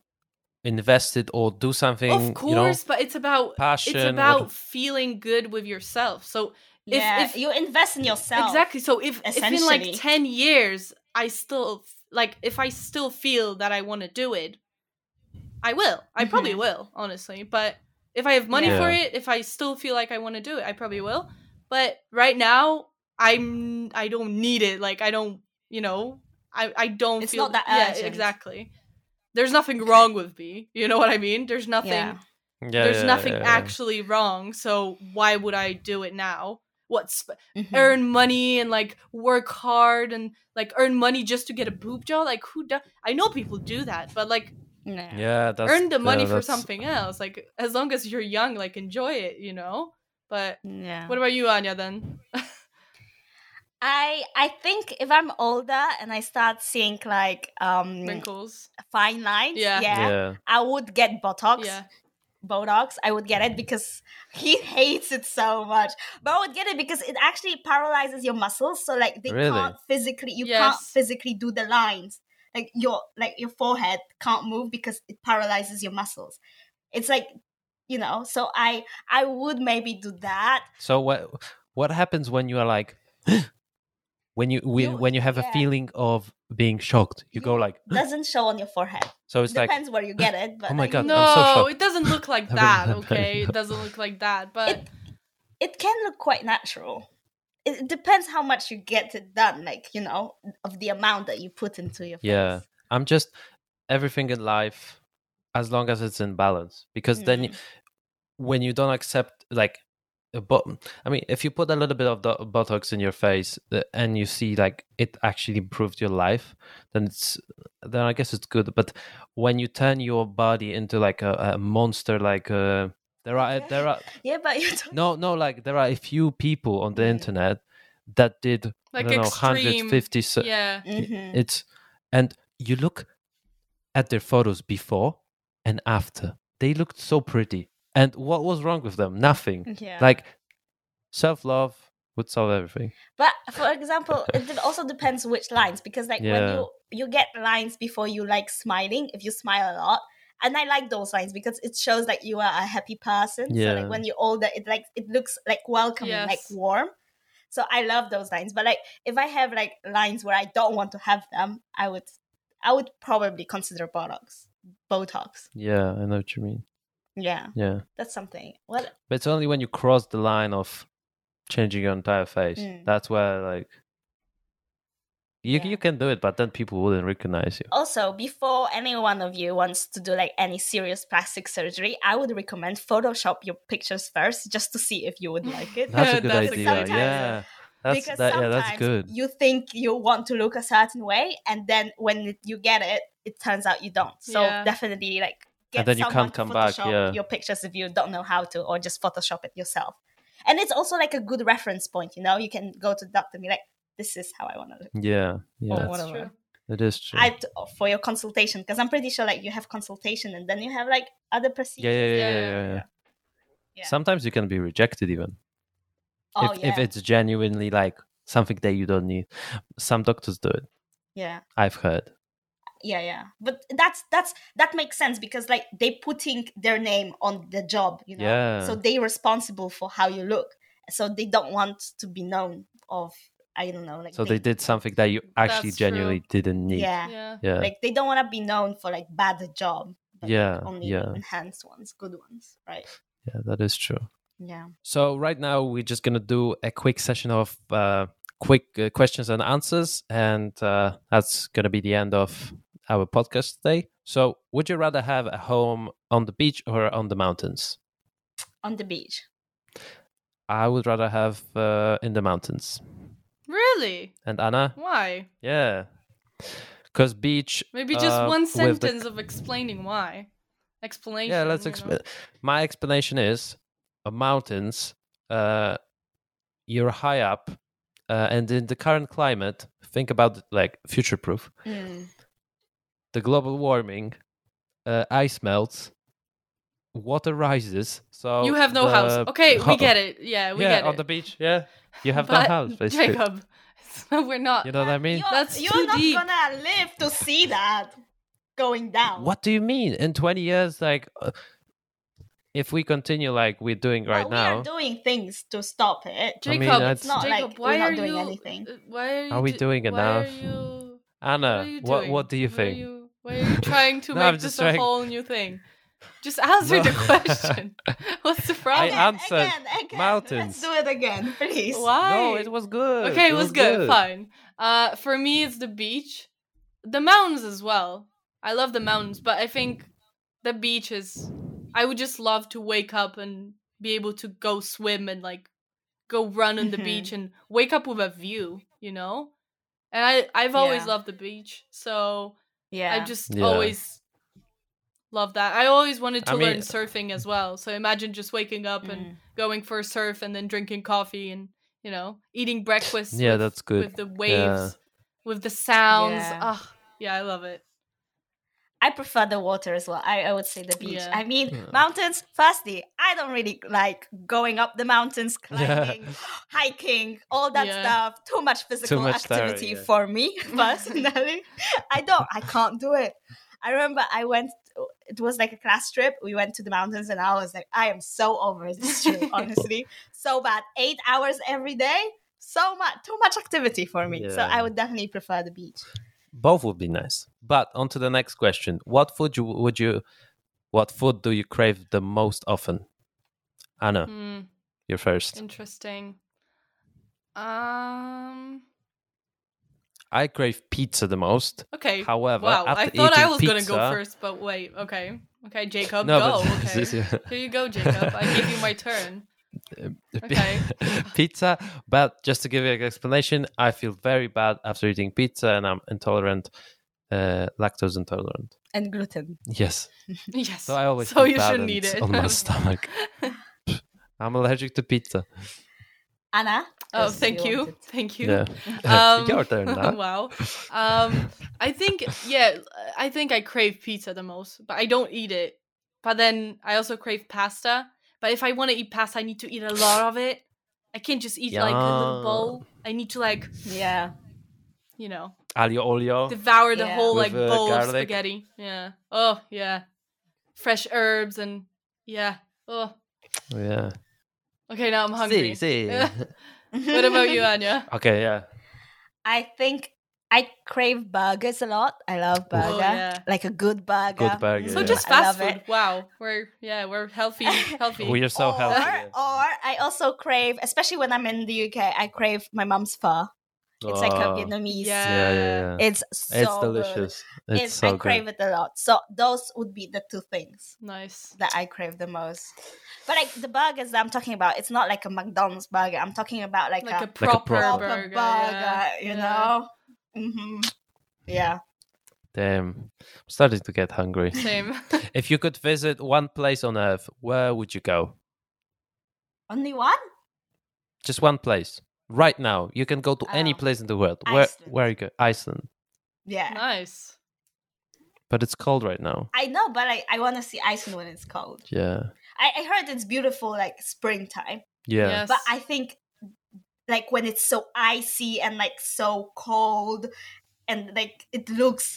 invest it or do something. of you know, course but it's about passion. it's what- about feeling good with yourself so If- yeah, if- you invest in yourself. Exactly. So if, if in like 10 years I still like if I still feel that I want to do it, I will. I probably Mhm. will, honestly. But if I have money for it, if I still feel like I want to do it, I probably will. But right now I'm I don't need it. Like I don't, you know, I I don't It's feel not that Yeah, exactly. There's nothing wrong with me. You know what I mean? There's nothing Yeah. yeah, there's yeah, nothing yeah, yeah. actually wrong. So why would I do it now? What sp- Mhm. earn money and like work hard and like earn money just to get a boob job? Like who does? I know people do that, but like Yeah. Yeah, that's earn the money yeah, for something else. Like as long as you're young, like enjoy it, you know. But Yeah. what about you, Anya? Then I I think if I'm older and I start seeing like um wrinkles. fine lines, Yeah. yeah, Yeah. I would get Botox. Yeah, Botox, I would get it mm-hmm. because he hates it so much. But I would get it because it actually paralyzes your muscles, so like they Really? can't physically, you can't physically do the lines. Like your like your forehead can't move because it paralyzes your muscles. It's like you know. So I I would maybe do that. So what what happens when you are like when you when, You- when you have a feeling of being shocked? You go like Doesn't show on your forehead. so it's like Depends where you get it. But Oh my like, God, I'm no, so shocked. it doesn't look like that. happened. Okay, it doesn't look like that. But It- it can look quite natural. It it depends how much you get it done, like you know, of the amount that you put into your face. Yeah. I'm just everything in life as long as it's in balance because then Mm. when you don't accept like but I mean, if you put a little bit of the Botox in your face and you see like it actually improved your life, then it's then I guess it's good. But when you turn your body into like a, a monster, like uh, there are Yeah. there are Yeah, but you don't. no no like there are a few people on the Mm. internet that did Like I don't know extreme. 150 so Yeah. Mhm. it's and you look at their photos before and after they looked so pretty and what was wrong with them nothing Yeah. like self-love would solve everything But for example, it also depends which lines because like when you you get lines before you like smiling, if you smile a lot, and I like those lines because it shows like you are a happy person. Yeah. So like when you're older, it like it looks like welcoming, like warm. So I love those lines. But like if I have like lines where I don't want to have them, I would I would probably consider Botox. Botox. yeah i know what you mean Yeah, yeah that's something. What? but it's only when you cross the line of changing your entire face Mm. that's where like you, Yeah. you can do it but then people wouldn't recognize you Also, before any one of you wants to do like any serious plastic surgery, I would recommend Photoshop your pictures first just to see if you would like it. that's a good That's idea sometimes- yeah that's because that, yeah sometimes that's good you think you want to look a certain way, and then when you get it, it turns out you don't. So Yeah. definitely like get And then you can't come back, Photoshop yeah. your pictures if you don't know how to, or just Photoshop it yourself. And it's also like a good reference point. You know, you can go to the doctor and be like, "This is how I want to look." yeah yeah Or That's whatever. true. it is true I oh, for your consultation because I'm pretty sure like you have consultation and then you have like other procedures. yeah yeah yeah, Yeah, yeah, yeah, yeah, yeah. Yeah. sometimes you can be rejected even Oh if, yeah, if it's genuinely like something that you don't need some doctors do it yeah, i've heard yeah, yeah. But that's that's that makes sense because like they putting their name on the job, you know. Yeah. So they responsible for how you look. So they don't want to be known of I don't know like so they did something that you actually That's true. genuinely didn't need yeah. Yeah. yeah Like they don't want to be known for like bad job. but, like, Yeah, only yeah. enhanced ones, good ones, right? yeah that is true Yeah. so right now we're just gonna do a quick session of uh, quick uh, questions and answers and uh, that's gonna be the end of our podcast today so would you rather have a home on the beach or on the mountains On the beach. i would rather have uh, in the mountains Really? and anna Why? yeah because beach Maybe just uh, one with the- sentence of explaining why. Explanation. yeah let's explain my explanation is uh, mountains uh you're high up uh, and in the current climate think about like future proof Mm. The global warming uh, ice melts water rises so You have no house. Okay, we get it. Yeah, we yeah get it. on the beach yeah you have But, no house basically Jacob, we're not. you know what i mean You're, That's you're too not deep. gonna live to see that going down. what do you mean in 20 years like uh, if we continue like we're doing right well, now We are doing things to stop it. I mean, Jacob, It's not Jacob, like why we're not are doing you? anything. uh, Why are you? Are we do- doing why enough? You, anna what, what, do you Why think you- why are you trying to No, I'm make this trying- a whole new thing? Just answer No. the question. What's the problem? I answered again, again. mountains. Let's do it again, please. Why? no it was good Okay, it was, good. Fine. Uh, for me, it's the beach, the mountains as well. I love the mountains, but I think the beach is. I would just love to wake up and be able to go swim and like go run on the Mhm. beach and wake up with a view, you know. And I I've always Yeah. loved the beach, so Yeah. I just Yeah. always love that. I always wanted to I mean- learn surfing as well. So imagine just waking up and Mm. going for a surf and then drinking coffee and you know eating breakfast. Yeah, with, that's good. With the waves, with the sounds. Yeah. Ah, yeah, I love it. I prefer the water as well. I, I would say the beach. Yeah. I mean, Yeah. mountains, firstly, I don't really like going up the mountains, Yeah. climbing, hiking, all that Yeah. stuff. Too much physical much tiring, activity yeah. for me personally. I don't, I can't do it. I remember I went, it was like a class trip. We went to the mountains and I was like, I am so over this trip, honestly. so bad. Eight hours every day. So much, too much activity for me. So I would definitely prefer the beach. Both would be nice but on to the next question what food you would you what food do you crave the most often anna Hmm, you're first interesting. Um. i crave pizza the most Okay. however wow. I thought I was gonna go first, but wait. Okay. Okay, Jacob, no go. but okay. Here you go, Jacob. I gave you my turn. Okay. pizza. But just to give you an explanation, I feel very bad after eating pizza, and I'm intolerant, uh, lactose intolerant. And gluten. Yes, yes. so I always So you shouldn't eat it. on my stomach. I'm allergic to pizza. Anna? oh, 'cause thank you. wanted- Thank you. Yeah, Um, your turn now. wow. Um, I think yeah, I think I crave pizza the most, but I don't eat it. But then I also crave pasta. But if I want to eat pasta, I need to eat a lot of it. I can't just eat like a little bowl. I need to like Yeah. you know Aglio olio. devour the Yeah. whole With, like uh, bowl of spaghetti. Yeah. Oh yeah. Fresh herbs and yeah. Oh. Yeah. Okay, now I'm hungry. See, see. what about you, Anya? okay, yeah. I think I crave burgers a lot. I love oh, burger. Oh, yeah. Like a good burger. Good burger, mm. So Yeah. just fast food. it. Wow. We're yeah, we're healthy healthy. We are so or, healthy. yeah. Or I also crave, especially when I'm in the UK, I crave my mom's pho. It's like a Oh, Vietnamese. Yeah. Yeah, yeah, yeah. It's so it's good. delicious. It's, It's, so I crave good. it a lot. So those would be the two things nice. that I crave the most. But like the burgers that I'm talking about, it's not like a McDonald's burger. I'm talking about like, Like a, a proper, proper proper burger. burger, yeah. you Yeah. know? Hmm Yeah. Damn, I'm starting to get hungry. Same. if you could visit one place on Earth, where would you go? Only one? Just one place. Right now, you can go to any Oh. place in the world. Where? Iceland. Where you go? Iceland. Yeah. nice. But it's cold right now. I know, but I, I want to see Iceland when it's cold. Yeah. I, I heard it's beautiful like springtime. Yeah. Yes. but I think like when it's so icy and like so cold and like it looks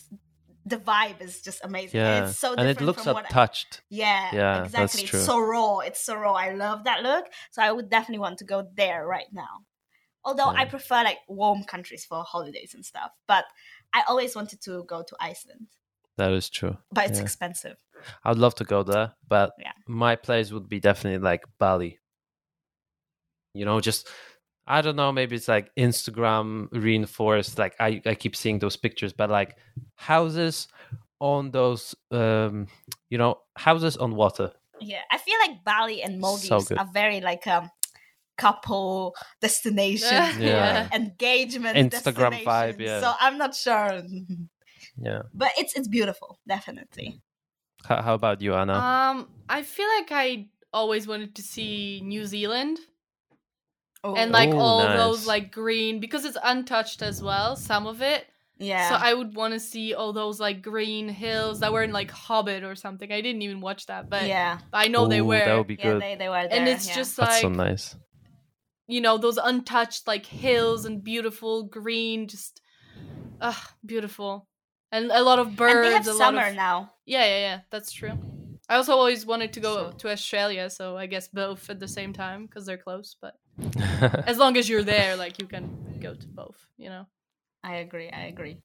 the vibe is just amazing. Yeah. And it's so and different it looks from what I- untouched. yeah, Yeah, exactly. It's so raw. It's so raw. I love that look. So I would definitely want to go there right now. Although I prefer like warm countries for holidays and stuff. But I always wanted to go to Iceland. That is true. But it's Yeah. expensive. I'd love to go there, but Yeah. my place would be definitely like Bali. You know, just I don't know, maybe it's like Instagram reinforced. Like I, I keep seeing those pictures, but like houses on those um you know, houses on water. Yeah. I feel like Bali and Maldives good. are very like um couple destination Yeah. engagement Instagram vibe, yeah. So I'm not sure. Yeah. But it's it's beautiful, definitely. How, how about you, Anna? Um, I feel like I always wanted to see New Zealand Oh, and like Oh, all nice. those like green because it's untouched as well. Some of it. yeah. So I would want to see all those like green hills that were in like Hobbit or something. I didn't even watch that, but yeah. I know they were. That would be Yeah, good. they, they were there. and it's yeah. just That's like so nice. you know those untouched like hills and beautiful green, just ah beautiful, and a lot of birds. and they have a lot summer of now. yeah, yeah, yeah. That's true. I also always wanted to go So- to Australia, so I guess both at the same time because they're close. But as long as you're there, like you can go to both. You know. I agree. I agree.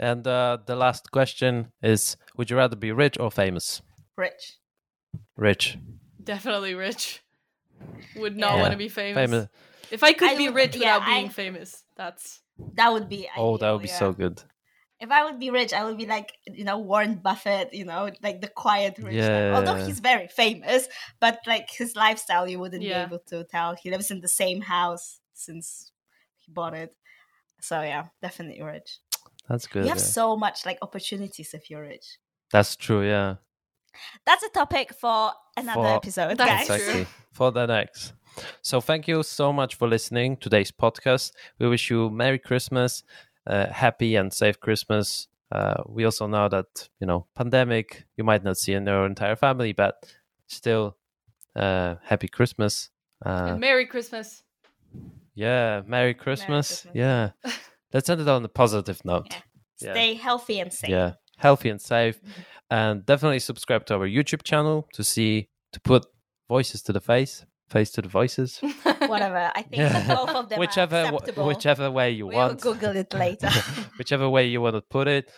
and uh, the last question is: Would you rather be rich or famous? Rich. Rich. Definitely rich. Would not Yeah. want to be famous. Famous. If I could I be would- rich yeah, without being I- famous, that's That would be. Oh, that would be yeah. so good. If I would be rich, I would be like you know Warren Buffett. You know, like the quiet rich. type. Yeah. Although he's very famous, but like his lifestyle, you wouldn't Yeah. be able to tell. He lives in the same house since he bought it. So yeah, definitely rich. That's good. you have yeah. so much like opportunities if you're rich. That's true. Yeah. That's a topic for another For- episode, That's guys. true. exactly for the next. So thank you so much for listening to today's podcast. We wish you Merry Christmas, happy and safe Christmas. Uh, we also know that you know pandemic you might not see in your entire family, but still, uh, happy Christmas. Uh, and Merry Christmas. yeah, Merry Christmas. Christmas. Yeah, let's end it on a positive note. Yeah. Yeah. Stay healthy and safe. Yeah, healthy and safe, and definitely subscribe to our YouTube channel to see to put voices to the face, face to the voices. Whatever. I think Yeah. both of them whichever are w- whichever way you we'll want Google it later. whichever way you want to put it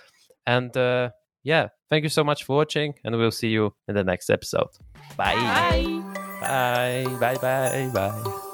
and uh yeah thank you so much for watching and we'll see you in the next episode bye Bye. bye bye bye bye